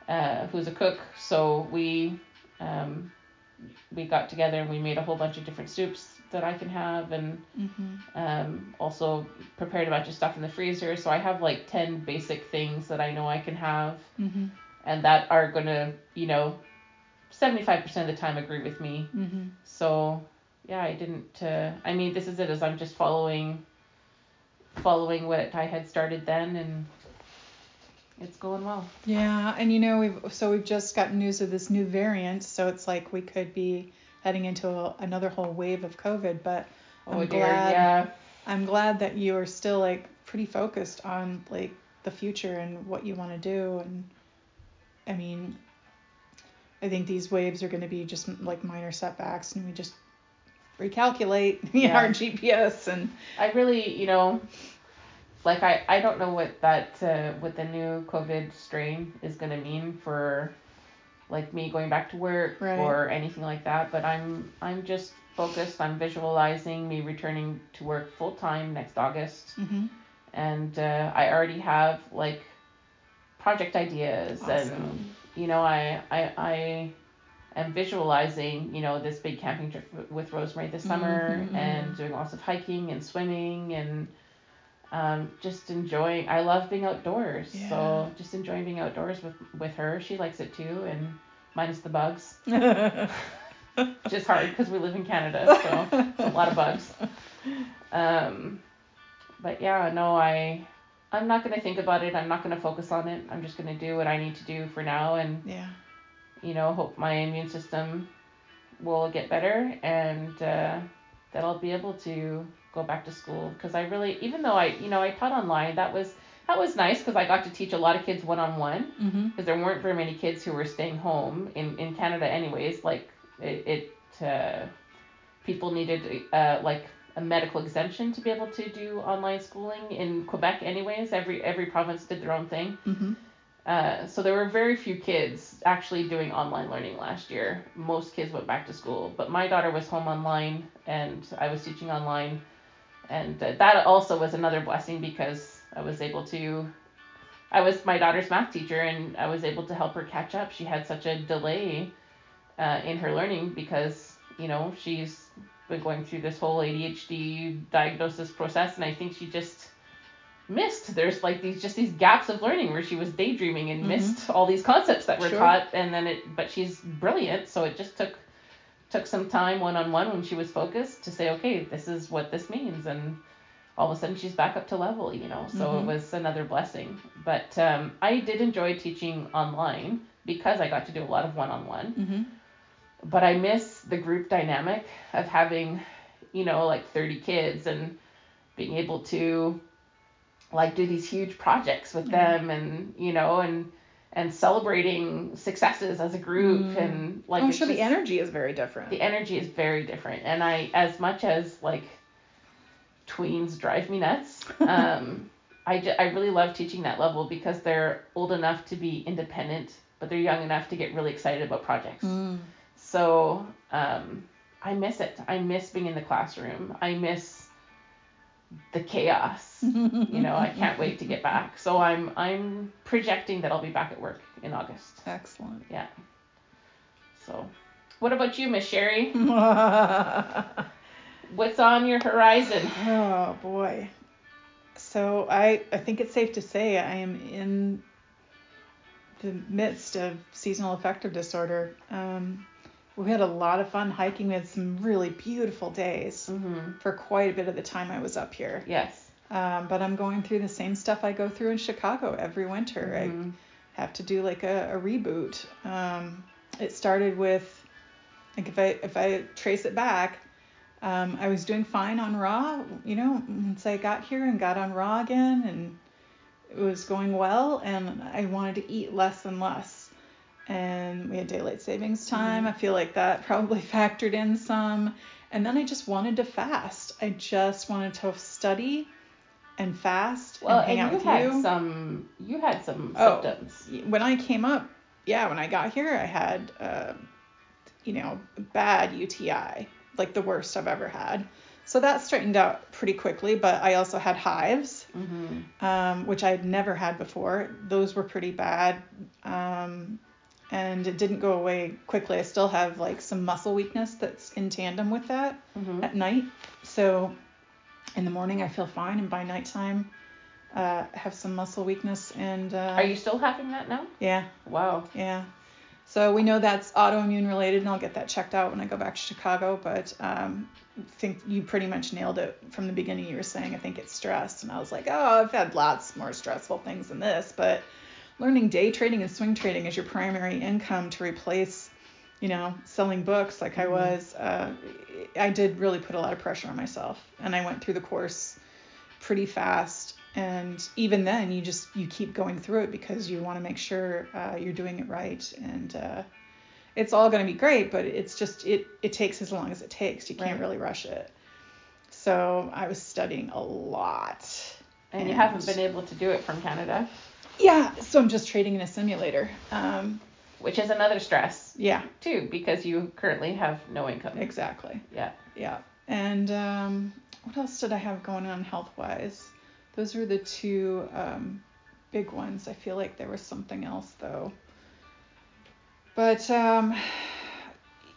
uh, who's a cook. So we um, we got together and we made a whole bunch of different soups that I can have, and Mm-hmm. um, also prepared a bunch of stuff in the freezer. So I have like ten basic things that I know I can have, Mm-hmm. And that are gonna you know. 75% of the time agree with me Mm-hmm. so yeah, I didn't. Uh, I mean, this is it. As I'm just following, following what I had started then, and it's going well. Yeah, and you know we've so we've just gotten news of this new variant, so it's like we could be heading into a, another whole wave of COVID. But Oh I'm dear, glad- yeah, I'm glad that you are still like pretty focused on like the future and what you want to do. And I mean, I think these waves are going to be just like minor setbacks, and we just recalculate Yeah. our GPS and I really, you know, like I, I don't know what that, uh, what the new COVID strain is gonna mean for, like me going back to work Right. or anything like that. But I'm, I'm just focused. I'm visualizing me returning to work full time next August. mm-hmm. and uh, I already have like project ideas and you know I, I I am visualizing you know this big camping trip with Rosemary this summer Mhm, and doing lots of hiking and swimming and um, just enjoying I love being outdoors. Yeah. so just enjoying being outdoors with with her. She likes it too and minus the bugs. Which is hard because we live in Canada so a lot of bugs. Um, but yeah, no, I, I'm not gonna think about it. I'm not gonna focus on it. I'm just gonna do what I need to do for now, and yeah. you know, hope my immune system will get better, and uh, that I'll be able to go back to school. Because I really, even though I, you know, I taught online, that was that was nice because I got to teach a lot of kids one on one. Mm-hmm. Because there weren't very many kids who were staying home in in Canada, anyways. Like it, it uh, people needed uh, like a medical exemption to be able to do online schooling in Quebec anyways. Every every province did their own thing. Mm-hmm. uh, so there were very few kids actually doing online learning last year. Most kids went back to school but my daughter was home online and I was teaching online. And uh, that also was another blessing because I was able to I was my daughter's math teacher and I was able to help her catch up. She had such a delay uh, in her learning because you know she's been going through this whole ADHD diagnosis process, and I think she just missed. There's like these just these gaps of learning where she was daydreaming and Mhm. missed all these concepts that were Sure. taught, and then it. But she's brilliant, so it just took took some time one on one when she was focused to say, okay, this is what this means, and all of a sudden she's back up to level, you know. So Mhm. it was another blessing. But um, I did enjoy teaching online because I got to do a lot of one on one Mm-hmm. But I miss the group dynamic of having, you know, like 30 kids and being able to like do these huge projects with Yeah. them and, you know, and and celebrating successes as a group Mm. and like I'm it's sure the energy is very different. the energy is very different and I as much as like tweens drive me nuts, um I, ju- I really love teaching that level because they're old enough to be independent, but they're young enough to get really excited about projects. Mm. So um, I miss it. I miss being in the classroom. I miss the chaos. You know, I can't wait to get back. So I'm I'm projecting that I'll be back at work in August. Excellent. Yeah. So, what about you, Miss Sherry? What's on your horizon? Oh boy. So I I think it's safe to say I am in the midst of seasonal affective disorder. Um, we had a lot of fun hiking. We had some really beautiful days Mm-hmm. for quite a bit of the time I was up here. Yes. Um, but I'm going through the same stuff I go through in Chicago every winter. I Mhm. have to do like a, a reboot. Um, it started with, like if I if I trace it back, Um, I was doing fine on raw, you know, once I got here and got on raw again, and it was going well, and I wanted to eat less and less. And we had daylight savings time. Mhm. I feel like that probably factored in some. And then I just wanted to fast. I just wanted to study and fast Well, and hang and out you with had you. some you had some Oh. symptoms. when I came up, yeah, when I got here, I had, uh, you know, bad UTI, like the worst I've ever had. So that straightened out pretty quickly, but I also had hives, Mm-hmm. um, which I had never had before. Those were pretty bad. Um, and it didn't go away quickly. I still have like some muscle weakness that's in tandem with that Mm-hmm. at night. So in the morning I feel fine, and by nighttime uh, have some muscle weakness. And uh, Are you still having that now? Yeah, Wow. yeah. So we know that's autoimmune related, and I'll get that checked out when I go back to Chicago. But um, I think you pretty much nailed it from the beginning. You were saying I think it's stress, and I was like, oh, I've had lots more stressful things than this. But learning day trading and swing trading as your primary income to replace, you know, selling books like I Mhm. was, uh, I did really put a lot of pressure on myself, and I went through the course pretty fast. And even then, you just you keep going through it because you want to make sure uh, you're doing it right, and uh, it's all going to be great. But it's just it it takes as long as it takes. You can't Right. really rush it. So I was studying a lot. And you haven't been able to do it from Canada, Yeah, so I'm just trading in a simulator. Um, which is another stress yeah, too, because you currently have no income. exactly. Yeah. Yeah. And um, what else did I have going on health wise? Those were the two um, big ones. I feel like there was something else though. But um,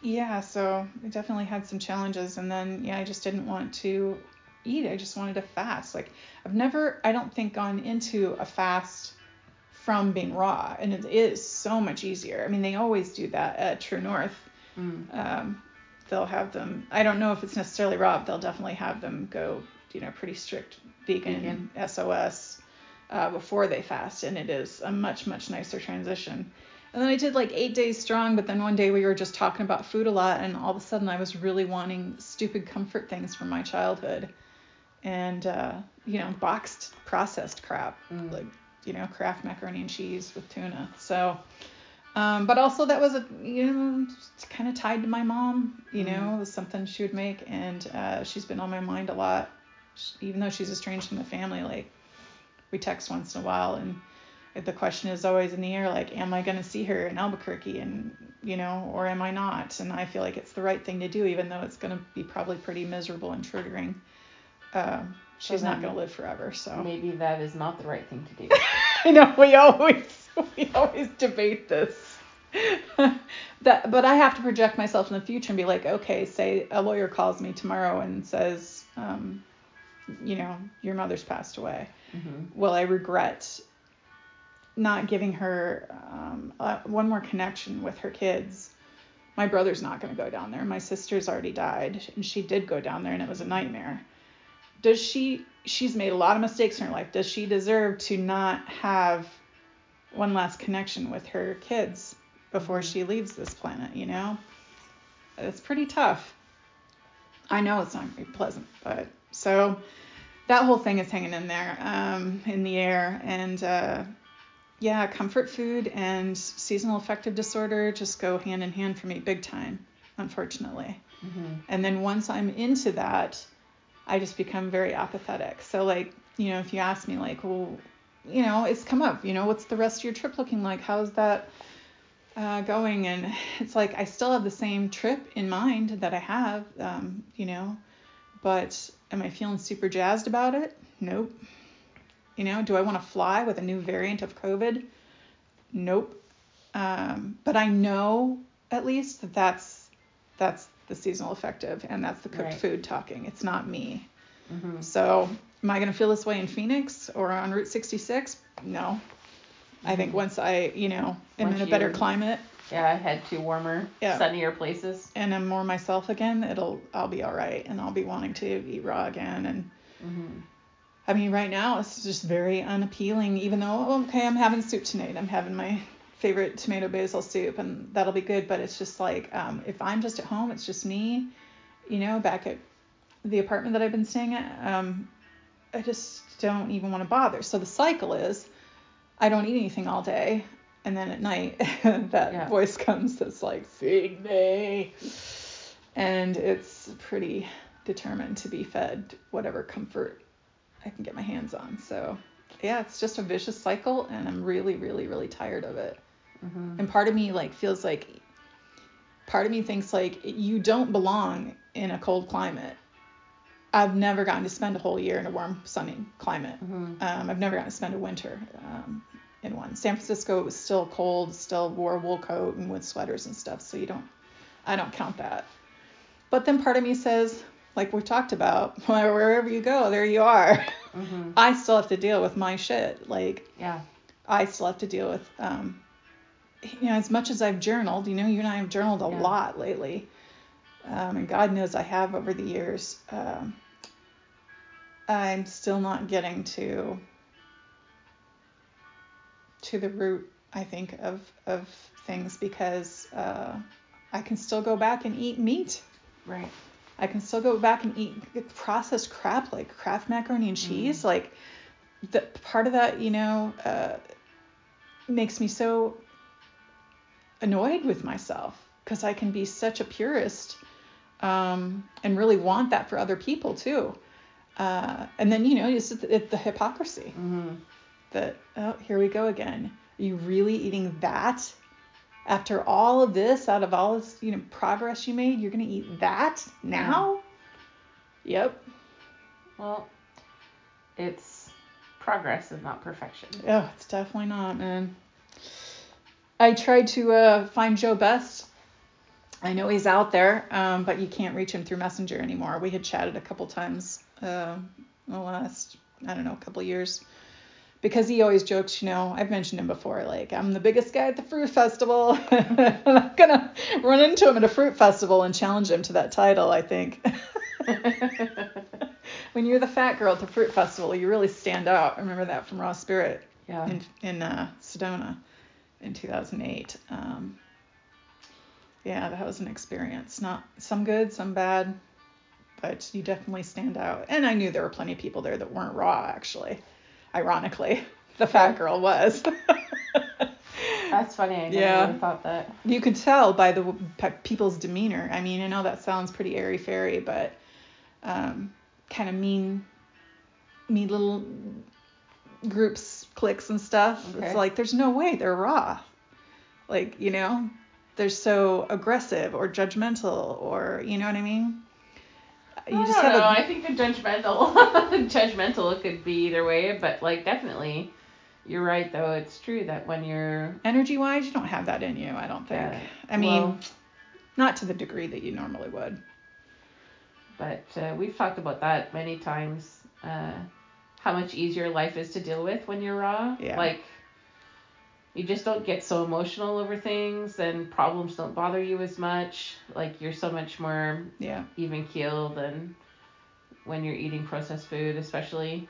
yeah, so I definitely had some challenges. And then, yeah, I just didn't want to eat. I just wanted to fast. Like, I've never, I don't think, gone into a fast from being raw. And it is so much easier. I mean, they always do that at True North Mm. um, they'll have them. I don't know if it's necessarily raw. but They'll definitely have them go, you know, pretty strict vegan, SOS uh, before they fast, and it is a much much nicer transition. And then I did like eight days strong, but then one day we were just talking about food a lot, and all of a sudden I was really wanting stupid comfort things from my childhood, and uh, you know, boxed processed crap Mm. like you know Kraft macaroni and cheese with tuna. So, um, but also that was a you know kind of tied to my mom. You know, it was something she would make, and uh, she's been on my mind a lot. Sh even though she's estranged from the family, like we text once in a while, and the question is always in the air, like, am I gonna see her in Albuquerque, and you know, or am I not? And I feel like it's the right thing to do, even though it's gonna be probably pretty miserable and triggering. Um, she's not gonna live forever, so. Maybe that is not the right thing to do. I know we always we always debate this. that but I have to project myself in the future and be like, okay, say a lawyer calls me tomorrow and says, um, you know, your mother's passed away. hmm Will I regret not giving her um, uh, one more connection with her kids? My brother's not going to go down there. My sister's already died, and she did go down there, and it was a nightmare. Does she? She's made a lot of mistakes in her life. Does she deserve to not have one last connection with her kids before she leaves this planet? You know, it's pretty tough. I know it's not very pleasant, but so that whole thing is hanging in there, um, in the air, and uh, yeah, comfort food and seasonal affective disorder just go hand in hand for me big time, unfortunately. hmm And then once I'm into that, I just become very apathetic. So like, you know, if you ask me like, well, you know, it's come up, you know, what's the rest of your trip looking like? How's that uh, going? And it's like I still have the same trip in mind that I have, um, you know, but am I feeling super jazzed about it? Nope. You know, do I want to fly with a new variant of COVID? Nope. Um, but I know at least that that's that's the seasonal affective and that's the cooked Right. food talking. It's not me. hmm So am I gonna feel this way in Phoenix or on Route 66? No. I think Mhm. once I, you know, am Once in a better you- climate Yeah, I head to warmer, Yeah. sunnier places. and I'm more myself again, it'll I'll be all right and I'll be wanting to eat raw again and hmm I mean, right now it's just very unappealing. Even though, okay, I'm having soup tonight. I'm having my favorite tomato basil soup, and that'll be good. But it's just like, um, if I'm just at home, it's just me, you know, back at the apartment that I've been staying at, um, I just don't even want to bother. So the cycle is I don't eat anything all day. And then at night, that Yeah. voice comes that's like, feed me. And it's pretty determined to be fed whatever comfort I can get my hands on. So, yeah, it's just a vicious cycle, and I'm really, really, really tired of it. Hmm And part of me like feels like, part of me thinks like you don't belong in a cold climate. I've never gotten to spend a whole year in a warm, sunny climate. hmm Um, I've never gotten to spend a winter um, in one. San Francisco it was still cold, still wore a wool coat and with sweaters and stuff. So you don't, I don't count that. But then part of me says, like we talked about, wherever you go, there you are. hmm I still have to deal with my shit. Like Yeah. I still have to deal with, um, you know, as much as I've journaled, you know, you and I have journaled a Yeah. lot lately. Um, and God knows I have over the years. Um, I'm still not getting to to the root, I think, of of things because uh, I can still go back and eat meat. Right. I can still go back and eat processed crap like Kraft macaroni and cheese. Like the part of that, you know, uh, makes me so annoyed with myself because I can be such a purist um, and really want that for other people too. Uh, and then you know, it's, it's the hypocrisy hmm that oh here we go again. Are you really eating that? After all of this, out of all this, you know, progress you made, you're gonna eat that now? Yep. Well, it's progress and not perfection. Oh, it's definitely not, man. I tried to uh, find Joe Best. I know he's out there, um, but you can't reach him through Messenger anymore. We had chatted a couple times uh, in the last, I don't know, a couple years. Because he always jokes, you know, I've mentioned him before, like, I'm the biggest guy at the fruit festival. I'm going to run into him at a fruit festival and challenge him to that title, I think. when you're the fat girl at the fruit festival, you really stand out. I remember that from Raw Spirit yeah. in in uh, Sedona in 2008. Um, yeah, that was an experience. Not some good, some bad, but you definitely stand out. And I knew there were plenty of people there that weren't raw. Actually, ironically, the fat girl was. That's funny. I never Yeah. really thought that. you could tell by the people's demeanor. I mean, I know that sounds pretty airy fairy, but um, kind of mean, mean little groups, cliques, and stuff. Okay. It's like there's no way they're raw. Like you know, they're so aggressive or judgmental, or you know what I mean. You I just don't have know. a I think the judgmental, judgmental could be either way, but like definitely, you're right though. It's true that when you're energy wise, you don't have that in you. I don't think. Yeah. I mean, Well- not to the degree that you normally would. But uh, we've talked about that many times. Uh, how much easier life is to deal with when you're raw. Yeah. Like, you just don't get so emotional over things, and problems don't bother you as much. Like, you're so much more Yeah. even keeled than when you're eating processed food, especially.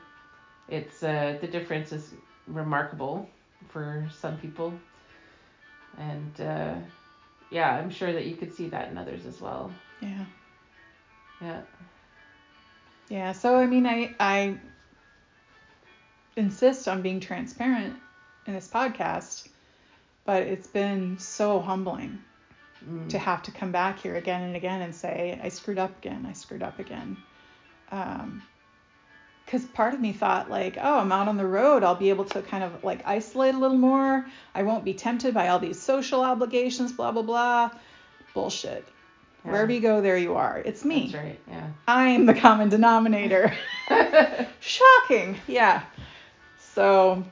It's uh, the difference is remarkable for some people, and uh, yeah, I'm sure that you could see that in others as well. Yeah. Yeah. Yeah, so I mean, I I insist on being transparent in this podcast, but it's been so humbling Mm. to have to come back here again and again and say I screwed up again, I screwed up again. Um, because part of me thought like, oh, I'm out on the road, I'll be able to kind of like isolate a little more. I won't be tempted by all these social obligations, blah blah blah. Bullshit. Yeah. Wherever you go, there you are. It's me. That's right. Yeah. I'm the common denominator. Shocking. Yeah. So,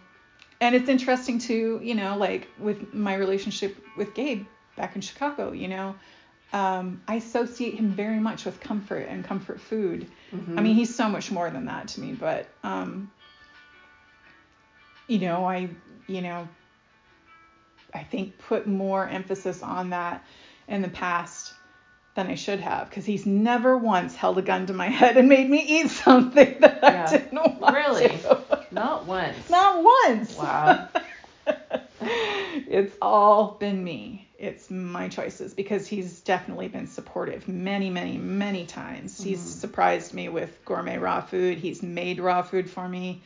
and it's interesting to, you know, like with my relationship with Gabe back in Chicago, you know, um, I associate him very much with comfort and comfort food. Mhm. I mean, he's so much more than that to me, but, um, you know, I, you know, I think put more emphasis on that in the past than I should have because he's never once held a gun to my head and made me eat something that Yeah. I didn't want Really? to. Not once. Not once. Wow. it's all been me. It's my choices because he's definitely been supportive many, many, many times. Mm-hmm. He's surprised me with gourmet raw food. He's made raw food for me.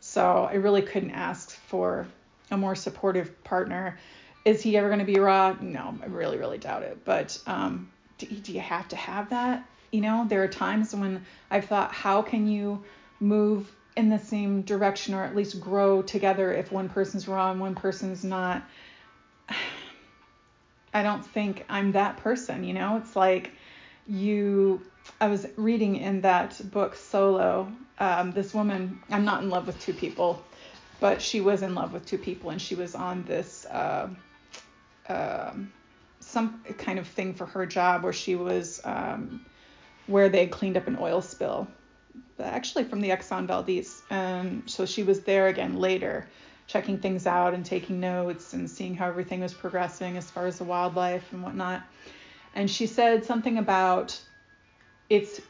So I really couldn't ask for a more supportive partner. Is he ever going to be raw? No, I really, really doubt it. But um, do, do you have to have that? You know, there are times when I've thought, how can you move in the same direction or at least grow together if one person's and one person's not? I don't think I'm that person, you know? It's like you I was reading in that book Solo, um, this woman, I'm not in love with two people, but she was in love with two people and she was on this uh, um, some kind of thing for her job where she was um, where they cleaned up an oil spill, actually from the Exxon Valdez. And so she was there again later checking things out and taking notes and seeing how everything was progressing as far as the wildlife and whatnot. And she said something about it's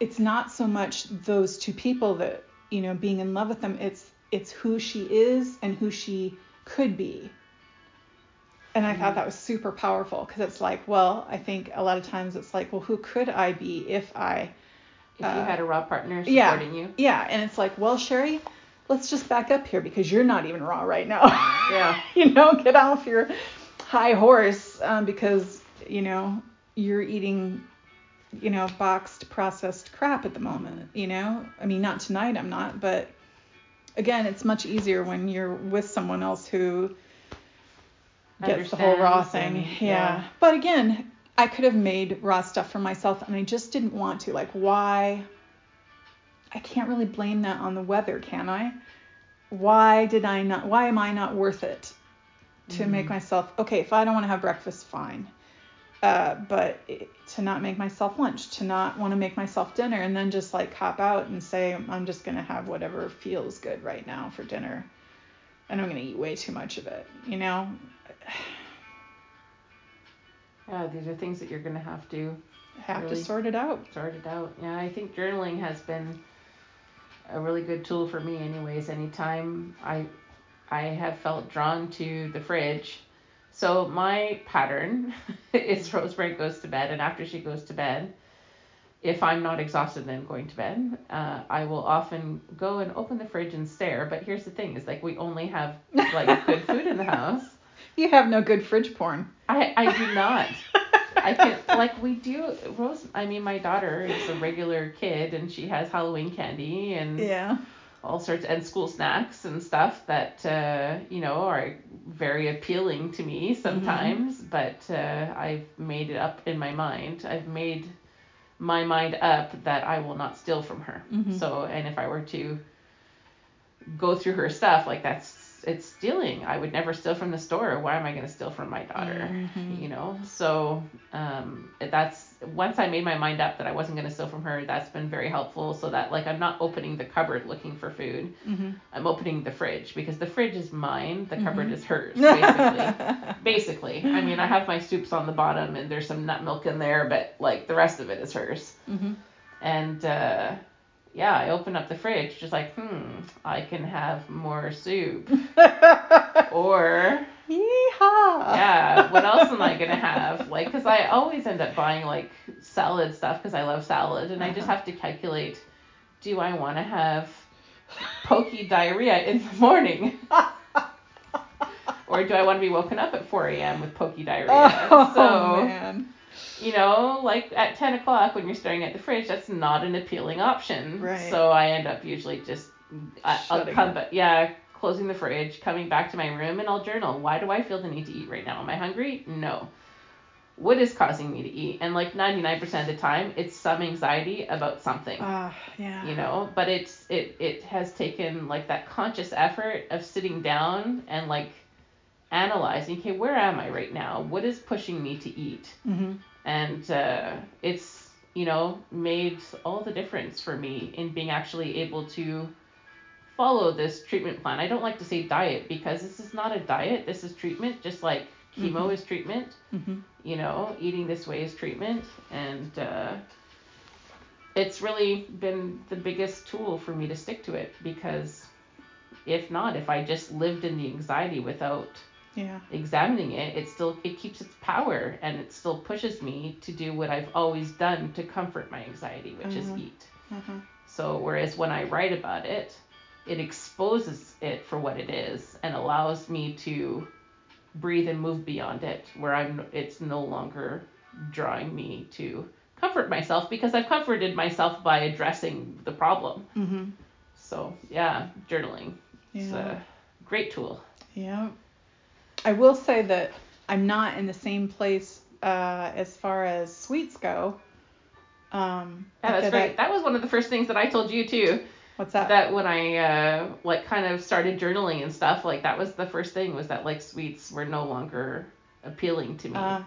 it's not so much those two people that you know being in love with them. It's it's who she is and who she could be. And I mm-hmm. thought that was super powerful because it's like, well, I think a lot of times it's like, well, who could I be if I if uh, you had a raw partner supporting yeah, you. Yeah, and it's like, well, Sherry, let's just back up here because you're not even raw right now. Yeah. you know, get off your high horse um, because, you know, you're eating, you know, boxed processed crap at the moment, you know? I mean, not tonight, I'm not, but again, it's much easier when you're with someone else who gets the whole raw thing. And, yeah. yeah. But again, I could have made raw stuff for myself and I just didn't want to. Like, why? I can't really blame that on the weather, can I? Why did I not? Why am I not worth it to mm-hmm. make myself okay? If I don't want to have breakfast, fine. Uh, but it, to not make myself lunch, to not want to make myself dinner, and then just like hop out and say I'm just gonna have whatever feels good right now for dinner, and I'm gonna eat way too much of it, you know. Yeah, these are things that you're gonna have to have really to sort it out. Sort it out. Yeah, I think journaling has been a really good tool for me anyways anytime i i have felt drawn to the fridge so my pattern is rosemary goes to bed and after she goes to bed if i'm not exhausted then going to bed uh, i will often go and open the fridge and stare but here's the thing is like we only have like good food in the house you have no good fridge porn i i do not I can like we do Rose. I mean, my daughter is a regular kid, and she has Halloween candy and yeah, all sorts and school snacks and stuff that uh, you know are very appealing to me sometimes. Mm-hmm. But uh, I've made it up in my mind. I've made my mind up that I will not steal from her. Mm-hmm. So, and if I were to go through her stuff, like that's it's stealing. I would never steal from the store. Why am I going to steal from my daughter? Mm-hmm. You know. So um, that's once I made my mind up that I wasn't going to steal from her. That's been very helpful. So that like I'm not opening the cupboard looking for food. Mm-hmm. I'm opening the fridge because the fridge is mine. The mm-hmm. cupboard is hers. Basically. basically. I mean, I have my soups on the bottom and there's some nut milk in there, but like the rest of it is hers. Mm-hmm. And uh, yeah, I open up the fridge, just like, hmm, I can have more soup. or, Yeehaw. yeah, what else am I gonna have? Like, cause I always end up buying like salad stuff because I love salad, and uh-huh. I just uh-huh. have to calculate, do I want to have pokey diarrhea in the morning? or do I want to be woken up at 4 a.m. with pokey diarrhea? Oh, so, man you know, like at 10 o'clock when you're staring at the fridge, that's not an appealing option. Right. So I end up usually just, I, will come back, yeah, closing the fridge, coming back to my room, and I'll journal. Why do I feel the need to eat right now? Am I hungry? No. What is causing me to eat? And like 99% of the time, it's some anxiety about something. Uh, yeah. You know, but it's it it has taken like that conscious effort of sitting down and like analyzing, okay, where am I right now? What is pushing me to eat? Mm-hmm and uh, it's you know made all the difference for me in being actually able to follow this treatment plan. I don't like to say diet because this is not a diet. This is treatment, just like chemo mm-hmm. is treatment. Mm-hmm. You know, eating this way is treatment, and uh, it's really been the biggest tool for me to stick to it because if not, if I just lived in the anxiety without Yeah. examining it, it still it keeps its power and it still pushes me to do what I've always done to comfort my anxiety, which Mhm. is eat. Uh-huh. So whereas when I write about it, it exposes it for what it is and allows me to breathe and move beyond it, where I'm it's no longer drawing me to comfort myself because I've comforted myself by addressing the problem. Mhm. So yeah, journaling. It's Yeah. a great tool. Yeah. I will say that I'm not in the same place uh, as far as sweets go. Um, Yeah, that's that great. I- that was one of the first things that I told you too. what's that? That when I uh, like kind of started journaling and stuff, like that was the first thing was that like sweets were no longer appealing to me. Uh,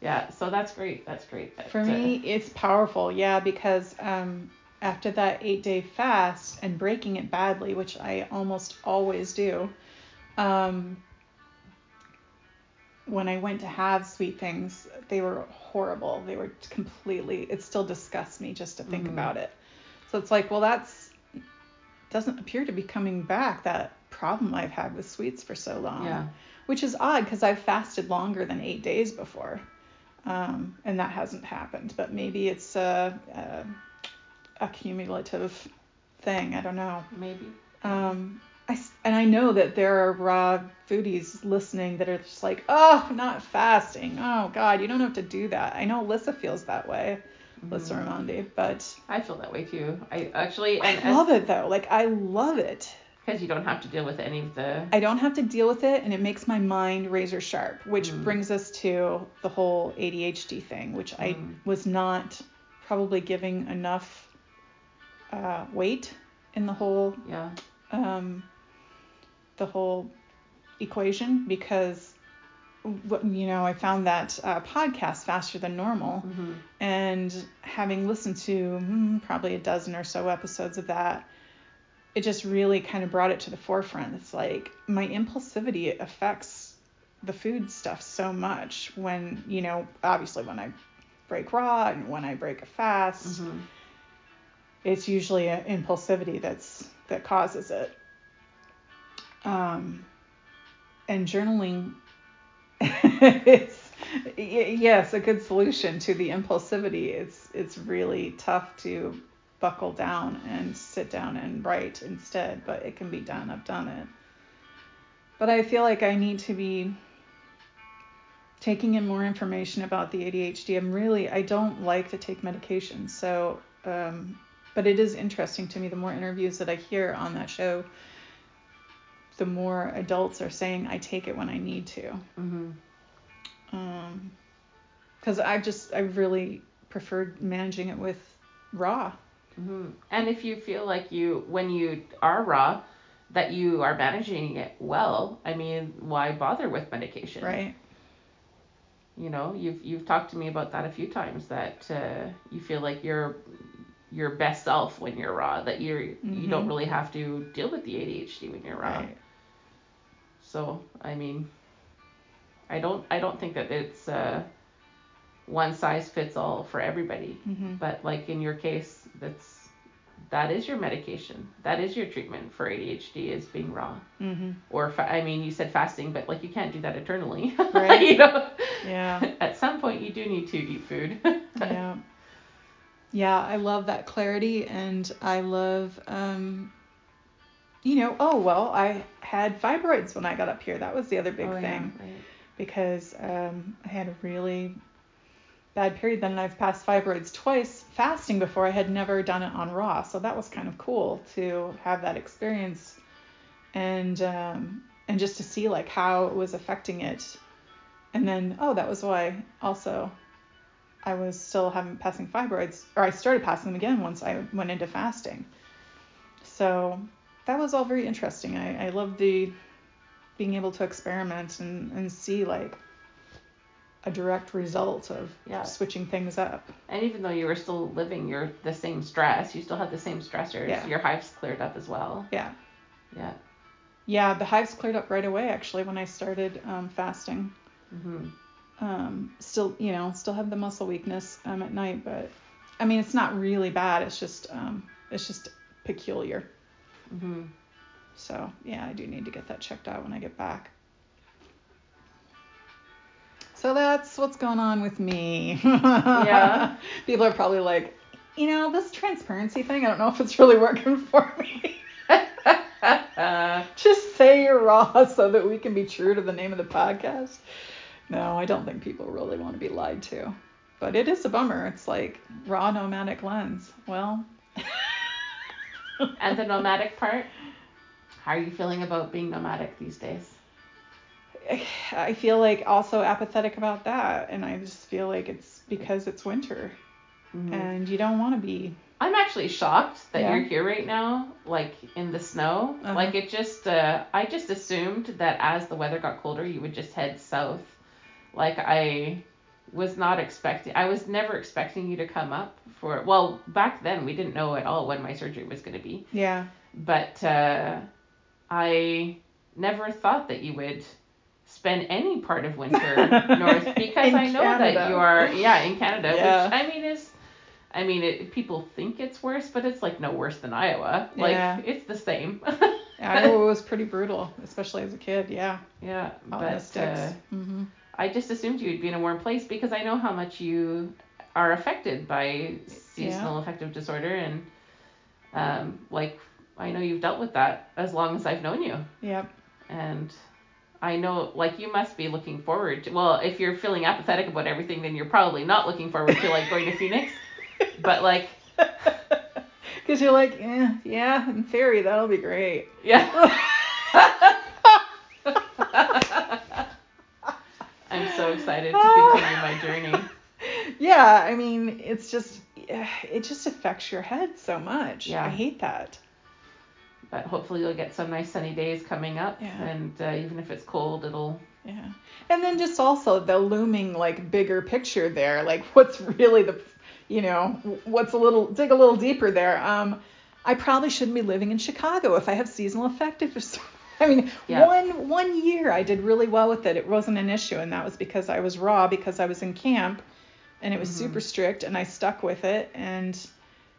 yeah, so that's great. That's great. That, For uh, me, it's powerful, yeah, because um, after that eight day fast and breaking it badly, which I almost always do, um, when I went to have sweet things, they were horrible. They were completely, it still disgusts me just to think Mhm. about it. So it's like, well, that's, doesn't appear to be coming back, that problem I've had with sweets for so long yeah. which is odd because I've fasted longer than eight days before, um, and that hasn't happened. But maybe it's a, a, a cumulative thing. I don't know. Maybe. Um, I and I know that there are raw foodies listening that are just like, oh, not fasting. Oh God, you don't have to do that. I know Alyssa feels that way, Alyssa Mhm. Ramondi, but I feel that way too. I actually I and love it though. Like I love it. because you don't have to deal with any of the I don't have to deal with it, and it makes my mind razor sharp, which Mm. brings us to the whole ADHD thing, which I Mm. was not probably giving enough uh, weight in the whole yeah. um, the whole equation because you know I found that uh, podcast faster than normal, hmm and having listened to mm, probably a dozen or so episodes of that, it just really kind of brought it to the forefront. It's like my impulsivity affects the food stuff so much when, you know, obviously when I break raw and when I break a fast, hmm it's usually an impulsivity that's that causes it. Um, and journaling it's yes a good solution to the impulsivity. It's it's really tough to buckle down and sit down and write instead, but it can be done. I've done it. But I feel like I need to be taking in more information about the ADHD. I'm really I don't like to take medication, so um, but it is interesting to me. The more interviews that I hear on that show, the more adults are saying I take it when I need to. hmm Um, because I've just I've really preferred managing it with raw. hmm And if you feel like you, when you are raw, that you are managing it well, I mean, why bother with medication? Right. You know, you've you've talked to me about that a few times. That uh, you feel like you're your best self when you're raw. That you're you don't Mhm. really have to deal with the ADHD when you're raw. Right. So I mean, I don't I don't think that it's uh, one size fits all for everybody. hmm But like in your case, that's that is your medication. That is your treatment for ADHD is being raw. hmm Or fa- I mean, you said fasting, but like you can't do that eternally. Right. you know. Yeah. At some point, you do need to eat food. Yeah. Yeah, I love that clarity and I love um you know, oh well, I had fibroids when I got up here. That was the other big Oh, yeah, thing right. because um I had a really bad period then and I've passed fibroids twice fasting before. I had never done it on raw. So that was kind of cool to have that experience and um and just to see like how it was affecting it. And then oh, that was why also I was still having passing fibroids, or I started passing them again once I went into fasting. So that was all very interesting. I, I love the being able to experiment and, and see like a direct result of Yeah. switching things up. And even though you were still living your the same stress, you still had the same stressors. Yeah. Your hives cleared up as well. Yeah. Yeah. Yeah, the hives cleared up right away actually when I started um, fasting. hmm Um, still, you know, still have the muscle weakness um, at night, but I mean, it's not really bad. It's just, um, it's just peculiar. Hmm So yeah, I do need to get that checked out when I get back. So that's what's going on with me. Yeah. People are probably like, you know, this transparency thing, I don't know if it's really working for me. Just say you're raw so that we can be true to the name of the podcast. No, I don't think people really want to be lied to. But it is a bummer. It's like raw nomadic lens. Well, and the nomadic part. How are you feeling about being nomadic these days? I feel like also apathetic about that. And I just feel like it's because it's winter Mhm. and you don't want to be. I'm actually shocked that Yeah. you're here right now, like in the snow. Uh-huh. Like it just, uh, I just assumed that as the weather got colder, you would just head south. Like I was not expecting, I was never expecting you to come up for. Well, back then we didn't know at all when my surgery was going to be, Yeah. but uh, I never thought that you would spend any part of winter north because I know that you are, yeah, in Canada, Yeah. which I mean is. I mean, it, people think it's worse, but it's like no worse than Iowa. Like Yeah. it's the same. Iowa was pretty brutal, especially as a kid. Yeah. yeah, Out in the but uh, hmm I just assumed you'd be in a warm place because I know how much you are affected by seasonal affective disorder, and um, like I know you've dealt with that as long as I've known you, Yep. and I know like you must be looking forward to. Well, if you're feeling apathetic about everything, then you're probably not looking forward to like going to Phoenix. But like, Because you're like, eh, yeah, in theory, that'll be great. yeah. I'm so excited to continue my journey. yeah, I mean, it's just, it just affects your head so much. Yeah. I hate that. But hopefully you'll get some nice sunny days coming up, Yeah. and uh, even if it's cold, it'll. Yeah. And then just also the looming, like, bigger picture there. Like, what's really the, you know, what's a little, dig a little deeper there. Um, I probably shouldn't be living in Chicago if I have seasonal affective disorder. I mean, Yeah. one one year I did really well with it. It wasn't an issue, and that was because I was raw because I was in camp, and it was Mhm. super strict, and I stuck with it. And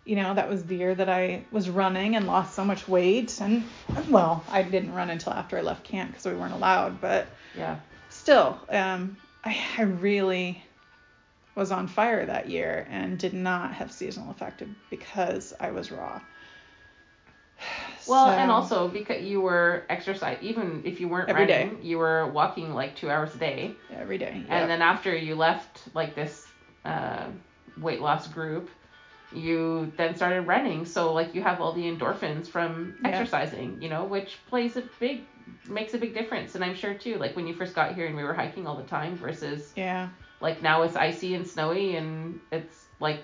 you know, that was the year that I was running and lost so much weight. And well, I didn't run until after I left camp because we weren't allowed, but Yeah. still, um, I, I really was on fire that year and did not have seasonal affective because I was raw. Well, So- and also because you were exercise, even if you weren't Every day. running, you were walking like two hours a day. every day. And then after you left like this uh, weight loss group, you then started running. So like you have all the endorphins from Yeah. exercising, you know, which plays a big makes a big difference. And I'm sure too, like when you first got here and we were hiking all the time versus yeah, like now it's icy and snowy and it's like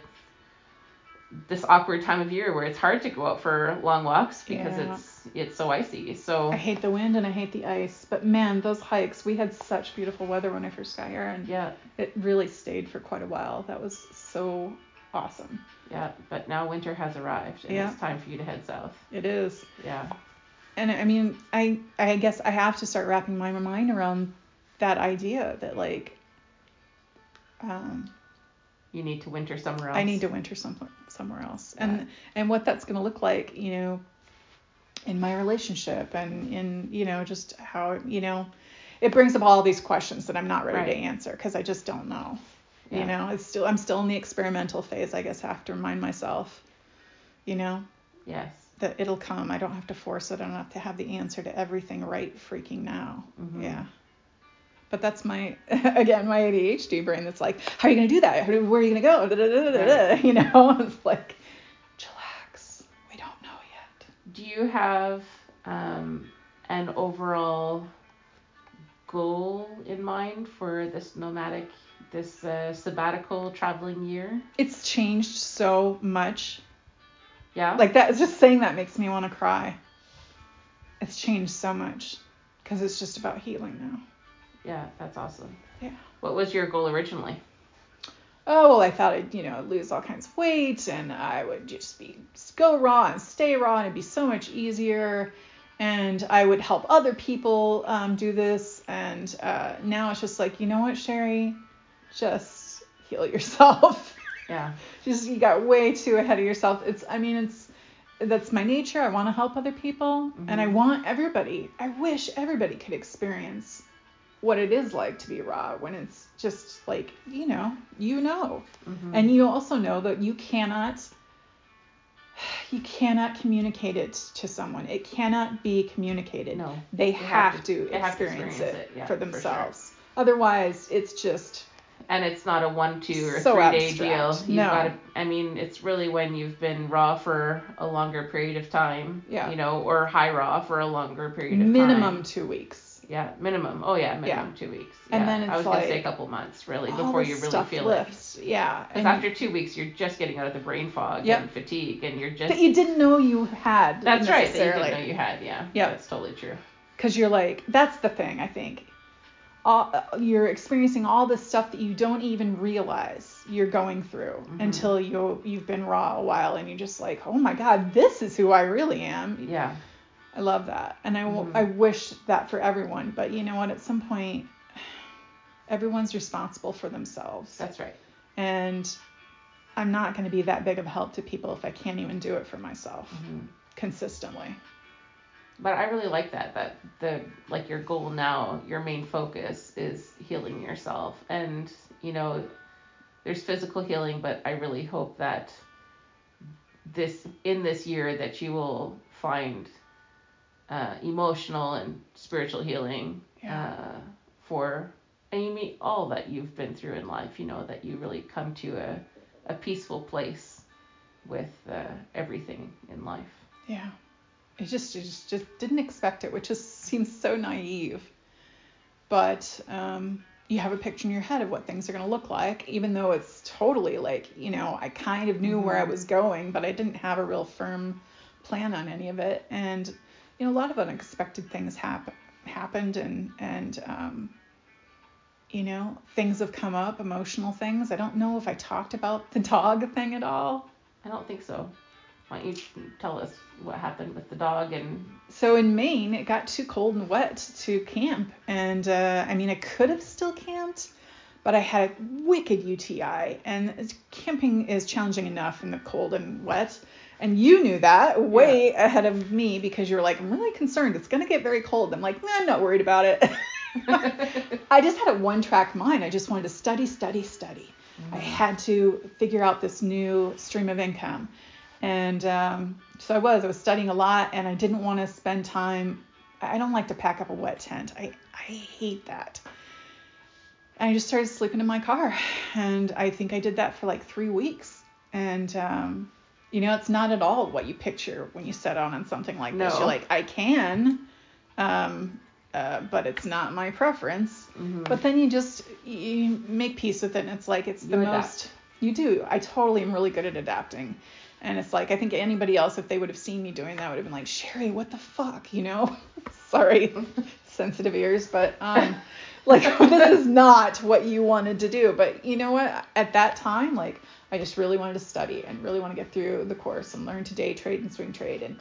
this awkward time of year where it's hard to go out for long walks because Yeah. it's it's so icy. So I hate the wind and I hate the ice, but man, those hikes, we had such beautiful weather when I first got here, and yeah, it really stayed for quite a while. That was so awesome. yeah. But now winter has arrived and Yeah. it's time for you to head south. It is. Yeah. and I mean, I I guess I have to start wrapping my mind around that idea that like, um, You need to winter somewhere else. I need to winter somewhere somewhere else, and Yeah. and what that's gonna look like, you know, in my relationship and in you know just how you know, it brings up all these questions that I'm not ready to answer because I just don't know. Yeah. You know, it's still I'm still in the experimental phase. I guess I have to remind myself, you know, Yes. that it'll come. I don't have to force it. I don't have to have the answer to everything right freaking now. Mhm. Yeah. But that's my again my ADHD brain that's like, how are you gonna do that? How do, where are you gonna go? Da, da, da, da, da, da. You know, it's like, chillax. We don't know yet. Do you have um, an overall goal in mind for this nomadic, this uh, sabbatical traveling year? It's changed so much. Yeah. Like that. Just saying that makes me want to cry. It's changed so much because it's just about healing now. Yeah, that's awesome. Yeah. What was your goal originally? oh well i thought i'd you know lose all kinds of weight and i would just be just go raw and stay raw and it'd be so much easier and i would help other people um, do this and uh, now it's just like you know what sherry just heal yourself Yeah. just you got way too ahead of yourself it's i mean it's that's my nature i want to help other people and i Mhm. want everybody i wish everybody could experience what it is like to be raw when it's just like you know you know Mhm. and you also know that you cannot you cannot communicate it to someone it cannot be communicated no. they have have, to- to, they have to experience, experience it, it, yeah, for for sure. themselves otherwise it's just and it's not a one, two, or So three day deal. You've No. got to. I mean, it's really when you've been raw for a longer period of time. Yeah. You know, or high raw for a longer period of time. minimum two weeks Yeah, minimum. Oh yeah, minimum two weeks. And yeah. then it's I was gonna say a couple months really before you really feel it. yeah Because and after two weeks, you're just getting out of the brain fog Yep. and fatigue, and you're just. that you didn't know you had that's right. That you didn't know you had. Yeah. Yeah. That's totally true. because you're like that's the thing i think all, you're experiencing all this stuff that you don't even realize you're going through Mhm. until you you've been raw a while and you're just like oh my god this is who i really am Yeah. I love that and i Mhm. I wish that for everyone but you know what at some point everyone's responsible for themselves That's right. and i'm not going to be that big of a help to people if i can't even do it for myself Mhm. consistently But I really like that. That the like your goal now, your main focus is healing yourself, and you know, there's physical healing, but I really hope that this in this year that you will find uh, emotional and spiritual healing Yeah. uh, for and you meet all that you've been through in life. You know that you really come to a a peaceful place with uh, everything in life. Yeah. I just, just just didn't expect it, which just seems so naive. But um, you have a picture in your head of what things are going to look like, even though it's totally like, you know, I kind of knew where I Mhm. was going, but I didn't have a real firm plan on any of it. And, you know, a lot of unexpected things happen happened and, and, um, you know, things have come up, emotional things. I don't know if I talked about the dog thing at all. I don't think so. Why don't you tell us what happened with the dog and So in Maine, it got too cold and wet to camp, and uh, I mean, I could have still camped, but I had a wicked UTI, and camping is challenging enough in the cold and wet. And you knew that way ahead of me because you were like, I'm really concerned. It's gonna get very cold. I'm like, nah, I'm not worried about it. I just had a one track mind. I just wanted to study, study, study. I had to figure out this new stream of income. And um, so I was. I was studying a lot, and I didn't want to spend time. I don't like to pack up a wet tent. I, I hate that. And I just started sleeping in my car. And I think I did that for like three weeks. And, um, you know, it's not at all what you picture when you set out on something like this. You're like, I can, um, uh, but it's not my preference. Mhm. But then you just you make peace with it, and it's like it's the You adapt. most you do. I totally am really good at adapting, and it's like I think anybody else, if they would have seen me doing that, would have been like, Sherry, what the fuck, you know? Sorry, sensitive ears, but um, like this is not what you wanted to do. But you know what? At that time, like I just really wanted to study and really want to get through the course and learn to day trade and swing trade and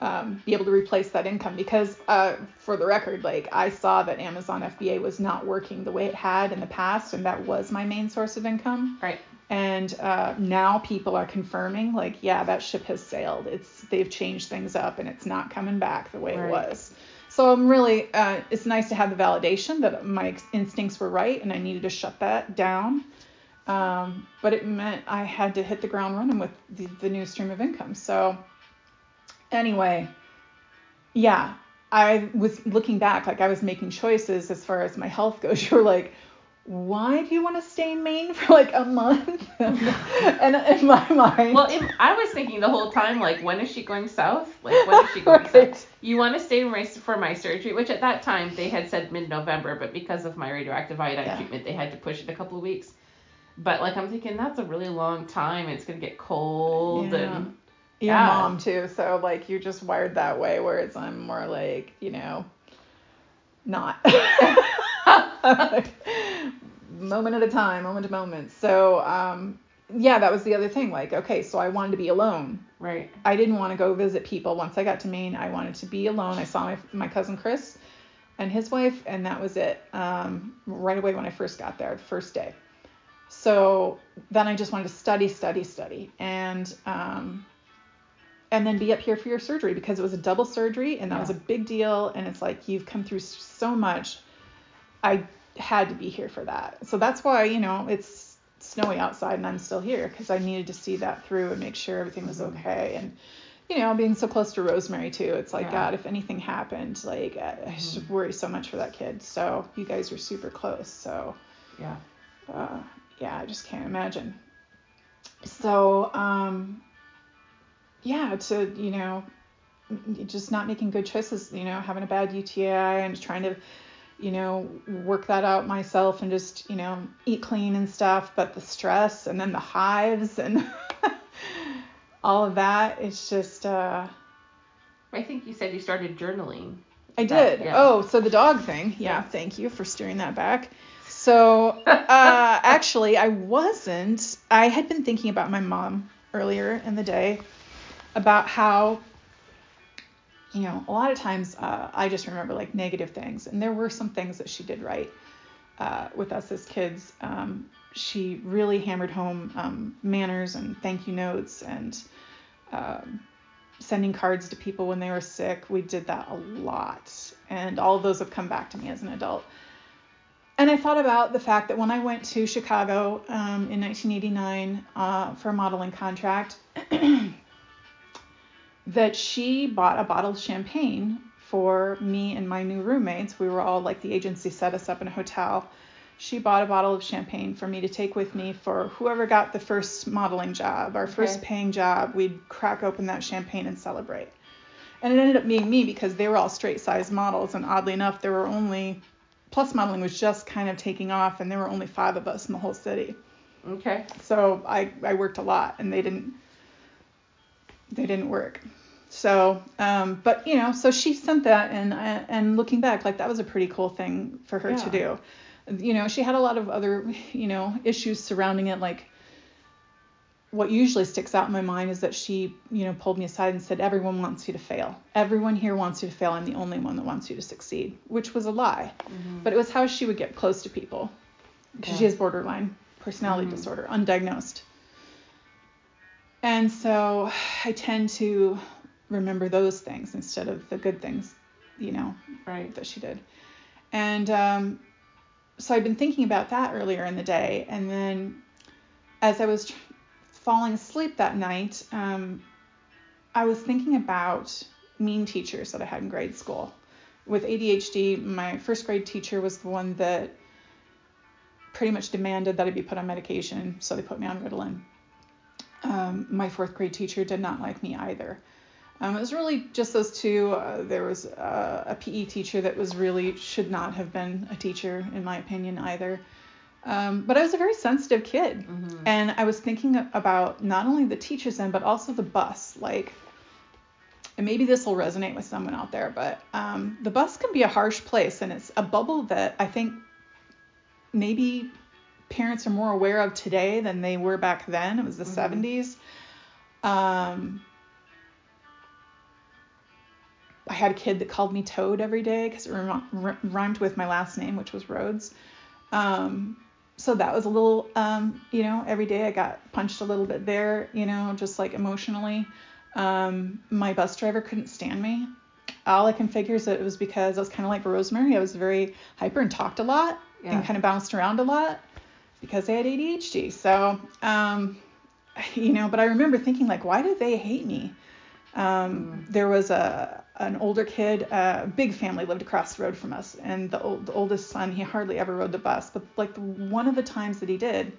um, be able to replace that income because uh, for the record like i saw that amazon fba was not working the way it had in the past and that was my main source of income Right. and uh, now people are confirming like yeah that ship has sailed it's they've changed things up and it's not coming back the way Right. it was so i'm really uh, it's nice to have the validation that my instincts were right and i needed to shut that down um, but it meant i had to hit the ground running with the, the new stream of income so anyway yeah i was looking back like i was making choices as far as my health goes you're like why do you want to stay in maine for like a month and in my mind Well, if, I was thinking the whole time, like, when is she going south? Like, when is she going Right. south? You want to stay in my, for my surgery, which at that time they had said mid-November, but because of my radioactive iodine Yeah. treatment, they had to push it a couple of weeks. But like, I'm thinking that's a really long time. It's gonna get cold Yeah. and your yeah. mom too so like you're just wired that way whereas i'm more like you know not moment at a time moment to moment so um yeah that was the other thing like okay so i wanted to be alone right. I didn't want to go visit people. Once I got to Maine, I wanted to be alone. I saw my, my cousin Chris and his wife, and that was it. Um, right away when I first got there, first day. So then I just wanted to study, study, study, and um, and then be up here for your surgery because it was a double surgery, and that was a big deal. And it's like you've come through so much. I had to be here for that. So that's why, you know, it's snowy outside and I'm still here because I needed to see that through and make sure everything was Mhm. okay. And, you know, being so close to Rosemary too, it's like, Yeah. God, if anything happened, like, I, I just Mhm. worry so much for that kid. So you guys are super close. So, Yeah. uh, yeah, I just can't imagine. So, um, yeah, to, you know, just not making good choices, you know, having a bad UTI and trying to, you know, work that out myself and just, you know, eat clean and stuff, but the stress and then the hives and all of that, it's just, uh, I think you said you started journaling. I That- did. yeah. Oh, so the dog thing. Yeah, Yeah. thank you for steering that back. So, uh, actually, I wasn't. I had been thinking about my mom earlier in the day about how, you know, a lot of times uh, I just remember like negative things, and there were some things that she did right uh, with us as kids. Um, she really hammered home um, manners and thank you notes and um, sending cards to people when they were sick. We did that a lot. And all of those have come back to me as an adult. And I thought about the fact that when I went to Chicago um, in 1989 uh, for a modeling contract, that she bought a bottle of champagne for me and my new roommates. We were all like the agency set us up in a hotel. She bought a bottle of champagne for me to take with me for whoever got the first modeling job, our first paying job. We'd crack open that champagne and celebrate. And it ended up being me because they were all straight size models. And oddly enough, there were only, plus modeling was just kind of taking off, and there were only five of us in the whole city. Okay. So I, I worked a lot and they didn't they didn't work. So um, but you know so she sent that and and looking back like that was a pretty cool thing for her to do. You know she had a lot of other you know issues surrounding it like what usually sticks out in my mind is that she you know pulled me aside and said everyone wants you to fail. Everyone here wants you to fail. I'm the only one that wants you to succeed, which was a lie. Mhm. But it was how she would get close to people because she has borderline personality Mhm. disorder, undiagnosed. And so I tend to remember those things instead of the good things, you know, Right. that she did. And um, so I'd been thinking about that earlier in the day. And then as I was falling asleep that night, um, I was thinking about mean teachers that I had in grade school. With ADHD, my first grade teacher was the one that pretty much demanded that I be put on medication, so they put me on Ritalin. Um, my fourth grade teacher did not like me either. Um, it was really just those two. Uh, there was uh, a PE teacher that was really should not have been a teacher, in my opinion, either. Um, but I was a very sensitive kid, Mhm. and I was thinking about not only the teachers then, but also the bus. Like, and maybe this will resonate with someone out there, but um, the bus can be a harsh place, and it's a bubble that I think maybe parents are more aware of today than they were back then. It was the Mhm. 70s. Um, I had a kid that called me Toad every day because it rhymed with my last name, which was Rhodes. Um, so that was a little, um, you know, every day I got punched a little bit there, you know, just like emotionally. Um, my bus driver couldn't stand me. All I can figure is that it was because I was kind of like Rosemary. I was very hyper and talked a lot Yeah. and kind of bounced around a lot because I had ADHD. So, um, you know, but I remember thinking like, why do they hate me? Um, Mm. There was a an older kid, a big family lived across the road from us, and the, old, the oldest son, he hardly ever rode the bus, but like one of the times that he did,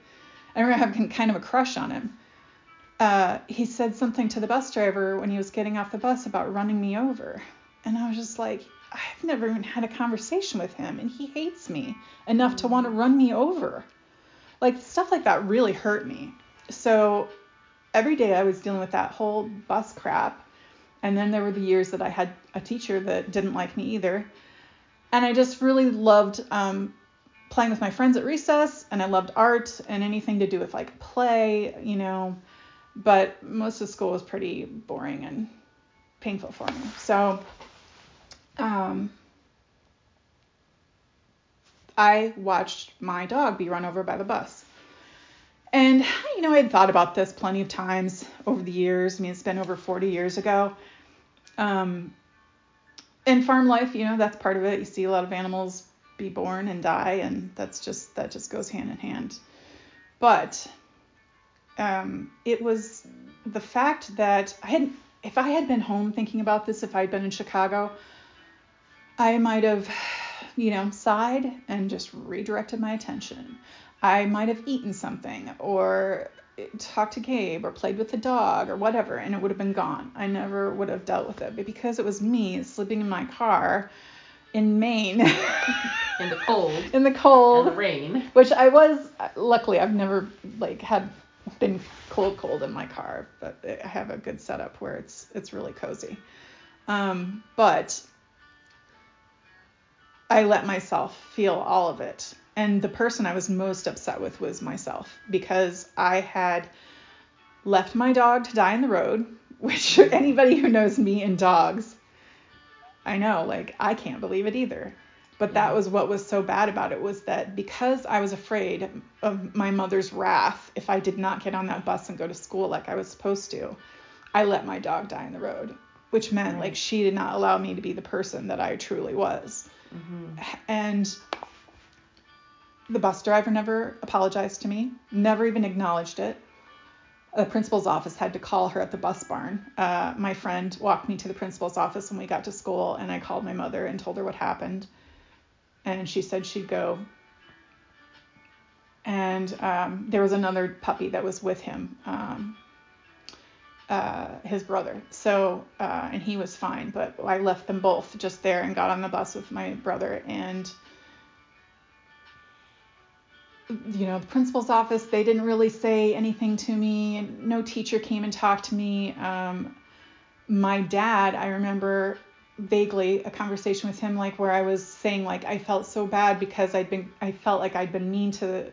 I remember having kind of a crush on him. Uh, he said something to the bus driver when he was getting off the bus about running me over, and I was just like, I've never even had a conversation with him, and he hates me enough to want to run me over. Like stuff like that really hurt me. So every day I was dealing with that whole bus crap. And then there were the years that I had a teacher that didn't like me either. And I just really loved um, playing with my friends at recess, and I loved art and anything to do with like play, you know. But most of school was pretty boring and painful for me. So um, I watched my dog be run over by the bus. And, you know, I had thought about this plenty of times over the years. I mean, it's been over 40 years ago. Um, in farm life, you know, that's part of it. You see a lot of animals be born and die, and that's just that just goes hand in hand. But um, it was the fact that I had, if I had been home thinking about this, if I'd been in Chicago, I might have, you know, sighed and just redirected my attention. I might have eaten something or talked to Gabe or played with the dog or whatever, and it would have been gone. I never would have dealt with it. But because it was me sleeping in my car in Maine, in the cold, in the cold, and the rain, which I was luckily I've never like had been cold cold in my car, but I have a good setup where it's it's really cozy. Um, but I let myself feel all of it. And the person I was most upset with was myself because I had left my dog to die in the road, which anybody who knows me and dogs, I know, like, I can't believe it either. But that was what was so bad about it was that because I was afraid of my mother's wrath if I did not get on that bus and go to school like I was supposed to, I let my dog die in the road, which meant right. like she did not allow me to be the person that I truly was. Mm-hmm. And the bus driver never apologized to me, never even acknowledged it. The principal's office had to call her at the bus barn. Uh, my friend walked me to the principal's office when we got to school, and I called my mother and told her what happened. And she said she'd go. And um, there was another puppy that was with him. Um, uh, his brother. So, uh, and he was fine, but I left them both just there and got on the bus with my brother. And, you know, the principal's office, they didn't really say anything to me, no teacher came and talked to me. Um, my dad, I remember vaguely a conversation with him, like where I was saying, like, I felt so bad because I'd been, I felt like I'd been mean to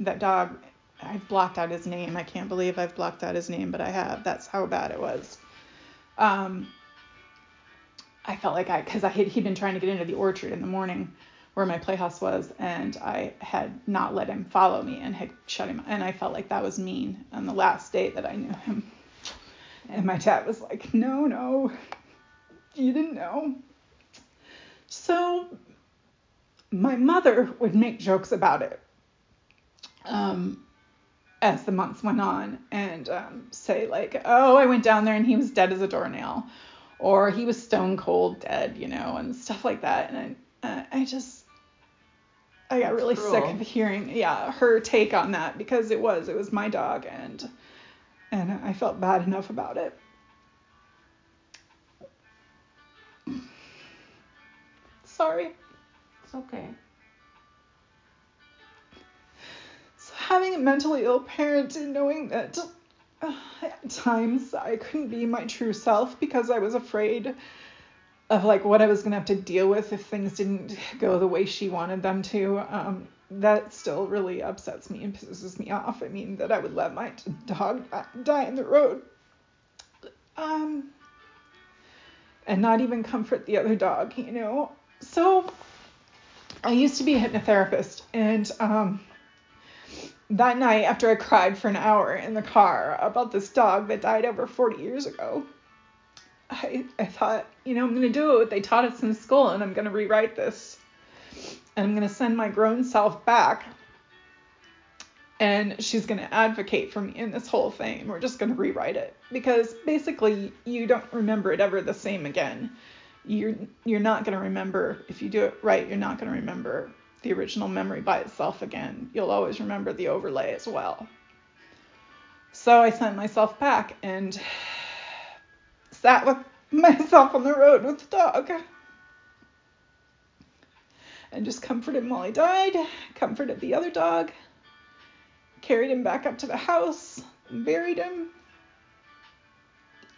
that dog I've blocked out his name. I can't believe I've blocked out his name, but I have. That's how bad it was. Um, I felt like I, because I had, he'd been trying to get into the orchard in the morning where my playhouse was, and I had not let him follow me and had shut him. And I felt like that was mean on the last day that I knew him. And my dad was like, no, no, you didn't know. So my mother would make jokes about it. Um, as the months went on and um, say like, oh, I went down there and he was dead as a doornail, or he was stone cold dead, you know, and stuff like that. And I, uh, I just, I got really sick of hearing, yeah, her take on that because it was, it was my dog and, and I felt bad enough about it. Sorry. It's okay. So having a mentally ill parent and knowing that uh, at times I couldn't be my true self because I was afraid of like what I was gonna have to deal with if things didn't go the way she wanted them to. Um, that still really upsets me and pisses me off. I mean that I would let my dog die in the road. Um, and not even comfort the other dog, you know. So I used to be a hypnotherapist and um that night after I cried for an hour in the car about this dog that died over 40 years ago, I, I thought, you know, I'm going to do what they taught us in school and I'm going to rewrite this. And I'm going to send my grown self back. And she's going to advocate for me in this whole thing. We're just going to rewrite it because basically you don't remember it ever the same again. You're you're not going to remember if you do it right. You're not going to remember the original memory by itself again. You'll always remember the overlay as well. So I sent myself back and sat with myself on the road with the dog. And just comforted him while he died, comforted the other dog, carried him back up to the house, buried him.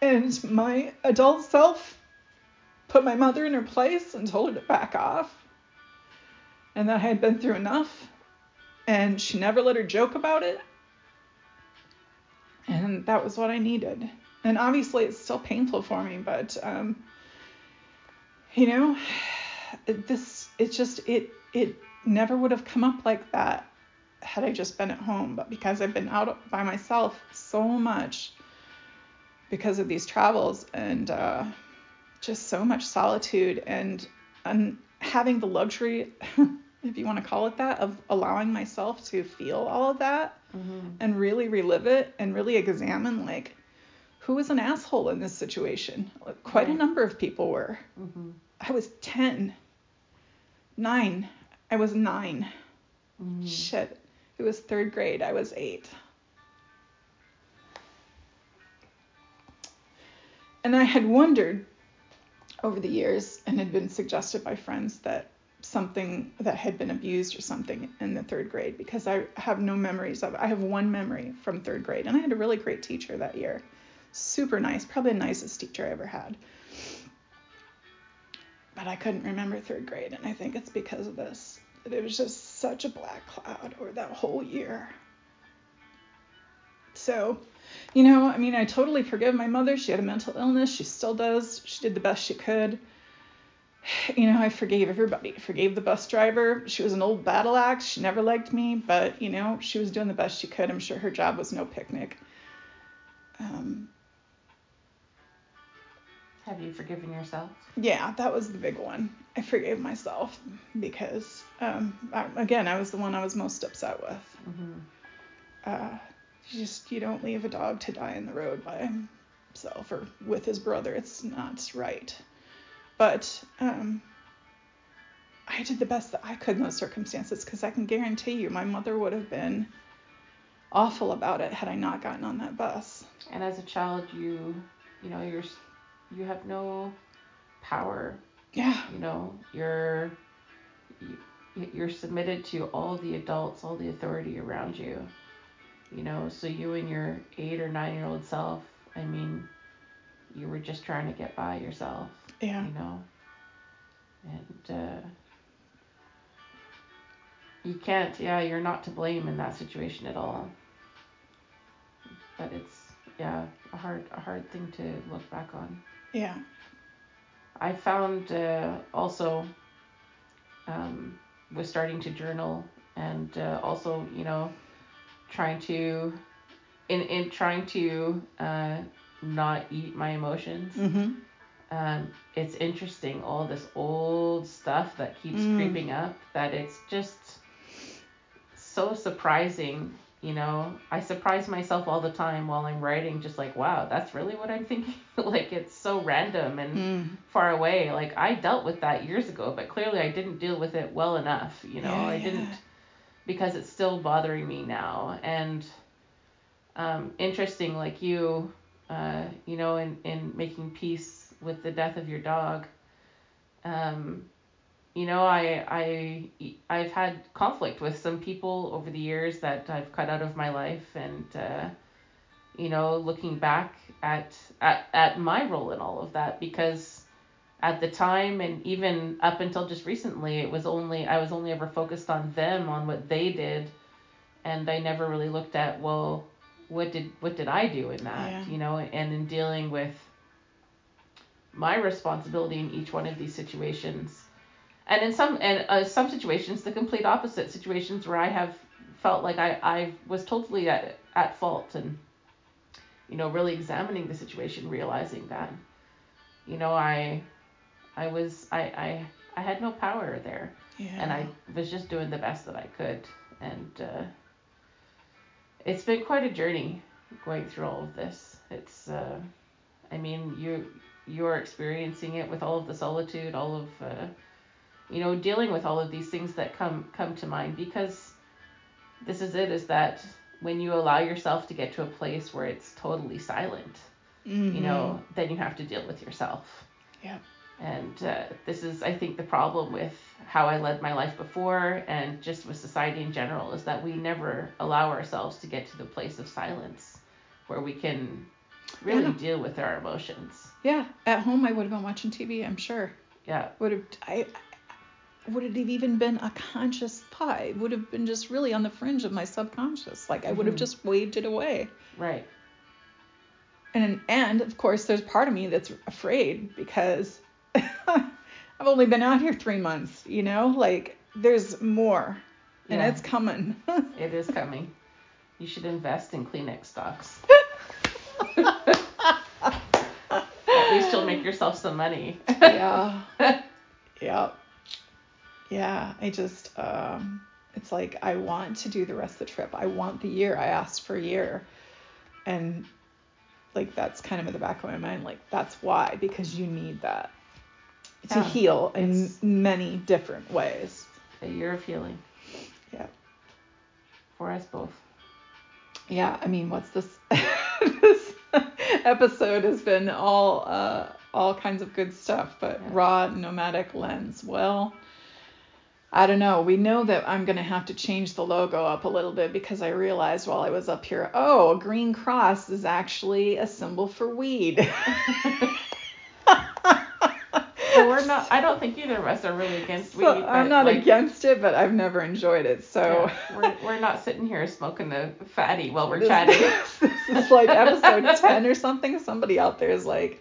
And my adult self put my mother in her place and told her to back off and that I had been through enough. And she never let her joke about it. And that was what I needed. And obviously, it's still painful for me, but, um, you know, this, it's just, it, it never would have come up like that had I just been at home. But because I've been out by myself so much because of these travels and uh, just so much solitude and un- having the luxury, if you want to call it that, of allowing myself to feel all of that Mhm. and really relive it and really examine like who was an asshole in this situation. Quite a number of people were. Mhm. I was 10, 9. I was 9. Mhm. Shit. It was third grade. I was 8. And I had wondered over the years and had been suggested by friends that something that had been abused or something in the third grade because I have no memories of it. I have one memory from third grade and I had a really great teacher that year. Super nice, probably the nicest teacher I ever had. But I couldn't remember third grade and I think it's because of this. It was just such a black cloud over that whole year. So, you know, I mean, I totally forgive my mother. She had a mental illness. She still does. She did the best she could. You know, I forgave everybody. I forgave the bus driver. She was an old battle axe. She never liked me, but, you know, she was doing the best she could. I'm sure her job was no picnic. Um, Have you forgiven yourself? yeah, that was the big one. I forgave myself because, um, I, again, I was the one I was most upset with. Mhm. uh, you just you don't leave a dog to die in the road by himself or with his brother. It's not right. But um, I did the best that I could in those circumstances because I can guarantee you my mother would have been awful about it had I not gotten on that bus. And as a child, you, you know, you're, you have no power. Yeah. You know, you're, you, you're submitted to all the adults, all the authority around you. You know, so you and your eight or nine year old self, I mean, you were just trying to get by yourself. Yeah. you know and uh, you can't yeah you're not to blame in that situation at all but it's yeah a hard a hard thing to look back on Yeah. i found uh, also um, with starting to journal and uh, also you know trying to in in trying to uh, not eat my emotions Mm-hmm. um, it's interesting all this old stuff that keeps Mm. creeping up that it's just so surprising you know? I surprise myself all the time while i'm writing just like wow that's really what i'm thinking. Like it's so random and Mm. far away. Like i dealt with that years ago but clearly i didn't deal with it well enough you know? Yeah, i yeah. didn't because it's still bothering me now. And um, interesting like you uh, you know in, in making peace with the death of your dog um, you know I, I i've had conflict with some people over the years that i've cut out of my life and uh, you know looking back at, at at my role in all of that because at the time and even up until just recently it was only i was only ever focused on them on what they did and i never really looked at well what did what did i do in that Yeah. you know and in dealing with my responsibility in each one of these situations and in some and uh, some situations the complete opposite situations where i have felt like i i was totally at, at fault and you know really examining the situation realizing that you know i i was i i i had no power there Yeah. and I was just doing the best that I could. And uh, it's been quite a journey going through all of this. It's, uh, I mean, you you're experiencing it with all of the solitude, all of, uh, you know, dealing with all of these things that come come to mind because this is it. Is that when you allow yourself to get to a place where it's totally silent, Mhm. you know, then you have to deal with yourself. Yeah. And uh, this is, I think, the problem with how I led my life before and just with society in general is that we never allow ourselves to get to the place of silence where we can really Yeah. deal with our emotions. Yeah. At home, I would have been watching TV. I'm sure. Yeah. would have I would it have even been a conscious thought? It would have been just really on the fringe of my subconscious. Like I would have Mhm. just waved it away. Right. And and of course there's part of me that's afraid because I've only been out here three months, you know? Like there's more. And Yeah. it's coming. It is coming. You should invest in Kleenex stocks. At least you'll make yourself some money. yeah. Yeah. Yeah, I just um it's like I want to do the rest of the trip. I want the year. I asked for a year. And like that's kind of in the back of my mind like that's why because you need that to Yeah, heal in many different ways. A year of healing Yeah. for us both. Yeah, I mean, what's this this episode has been all uh all kinds of good stuff, but Yeah. raw nomadic lens. Well, I don't know. We know that I'm going to have to change the logo up a little bit because I realized while I was up here, oh, a green cross is actually a symbol for weed. So we're not. I don't think either of us are really against weed. I'm not like, against it, but I've never enjoyed it. So yeah, we're, we're not sitting here smoking the fatty while we're this, chatting. this is like episode 10 or something. Somebody out there is like,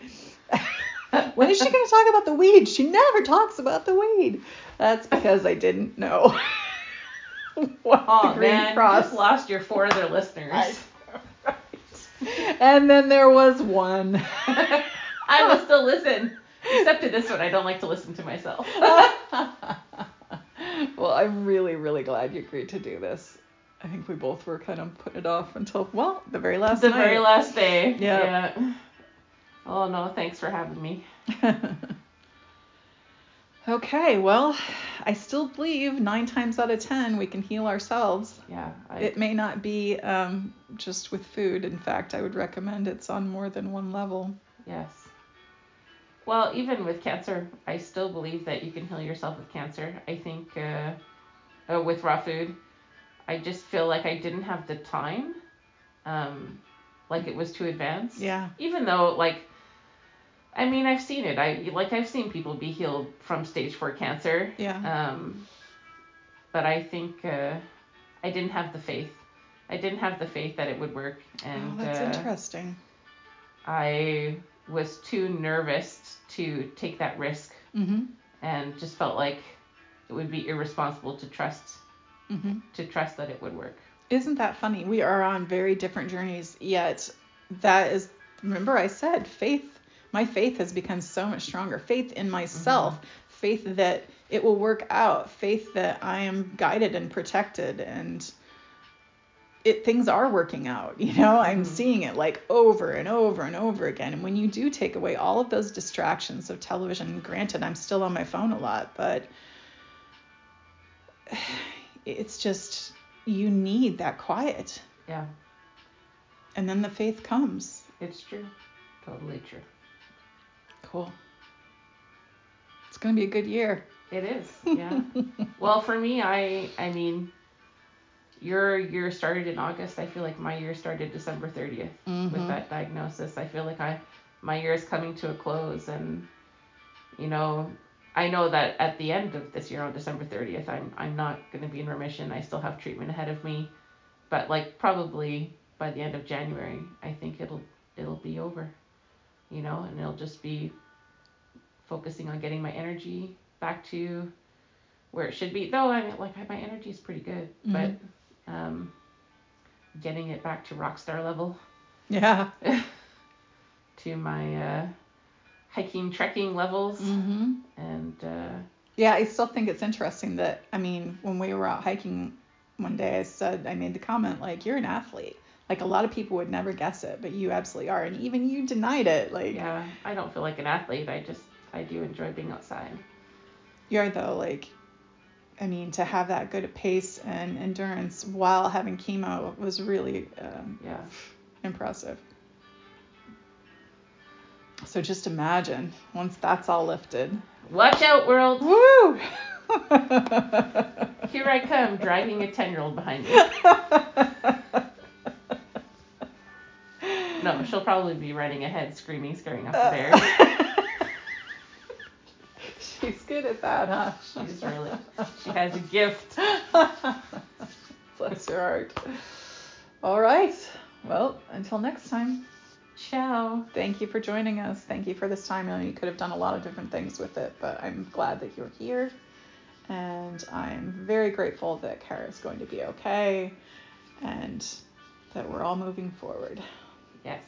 when is she going to talk about the weed? She never talks about the weed. That's because I didn't know what Oh the Green man, you Cross. just lost your four other listeners. I right. And then there was one. I will still listen. Except to this one, I don't like to listen to myself. well, I'm really, really glad you agreed to do this. I think we both were kind of putting it off until, well, the very last the night. very last day. Yeah. Yeah. Oh no, thanks for having me. okay, well, I still believe nine times out of ten we can heal ourselves. Yeah. I, It may not be um, just with food. In fact, I would recommend it's on more than one level. yes. Well, even with cancer, I still believe that you can heal yourself with cancer. I think uh, uh, with raw food, I just feel like I didn't have the time. Um, like it was too advanced. Yeah. even though like I mean I've seen it. I like I've seen people be healed from stage four cancer. Yeah. Um but I think uh I didn't have the faith. I didn't have the faith that it would work and oh, that's uh, interesting. I was too nervous to take that risk Mm-hmm. and just felt like it would be irresponsible to trust Mm-hmm. to trust that it would work. Isn't that funny? We are on very different journeys, yet that is. Remember, I said faith. My faith has become so much stronger. Faith in myself. Faith that it will work out. Faith that I am guided and protected, and it things are working out. You know, I'm Mhm. seeing it like over and over and over again. And when you do take away all of those distractions of television, granted, I'm still on my phone a lot, but it's just you need that quiet Yeah, and then the faith comes it's true. Totally true. Cool it's going to be a good year It is. Yeah. Well, for me, I I mean, your year started in August. I feel like my year started December 30th Mhm. with that diagnosis. I feel like I my year is coming to a close, and you know, I know that at the end of this year on December 30th, I'm I'm not going to be in remission. I still have treatment ahead of me, but like probably by the end of January, I think it'll it'll be over. You know, and it'll just be focusing on getting my energy back to where it should be. Though I mean, like my energy is pretty good, but um, getting it back to rock star level yeah to my uh, hiking trekking levels mm-hmm. and uh, yeah i still think it's interesting that i mean when we were out hiking one day i said i made the comment like you're an athlete like a lot of people would never guess it but you absolutely are and even you denied it like yeah i don't feel like an athlete i just i do enjoy being outside. You're though like i mean to have that good pace and endurance while having chemo was really um, yeah. impressive. So just imagine once that's all lifted. Watch out world! Woo! Here i come dragging a 10 year old behind me no mm. she'll probably be running ahead screaming scaring off the uh. bears She's good at that, huh? she's really she has a gift Bless your heart. All right. Well, until next time, ciao thank you for joining us. Thank you for this time. I know you could have done a lot of different things with it, but I'm glad that you're here. And I'm very grateful that Kara is going to be okay and that we're all moving forward. Yes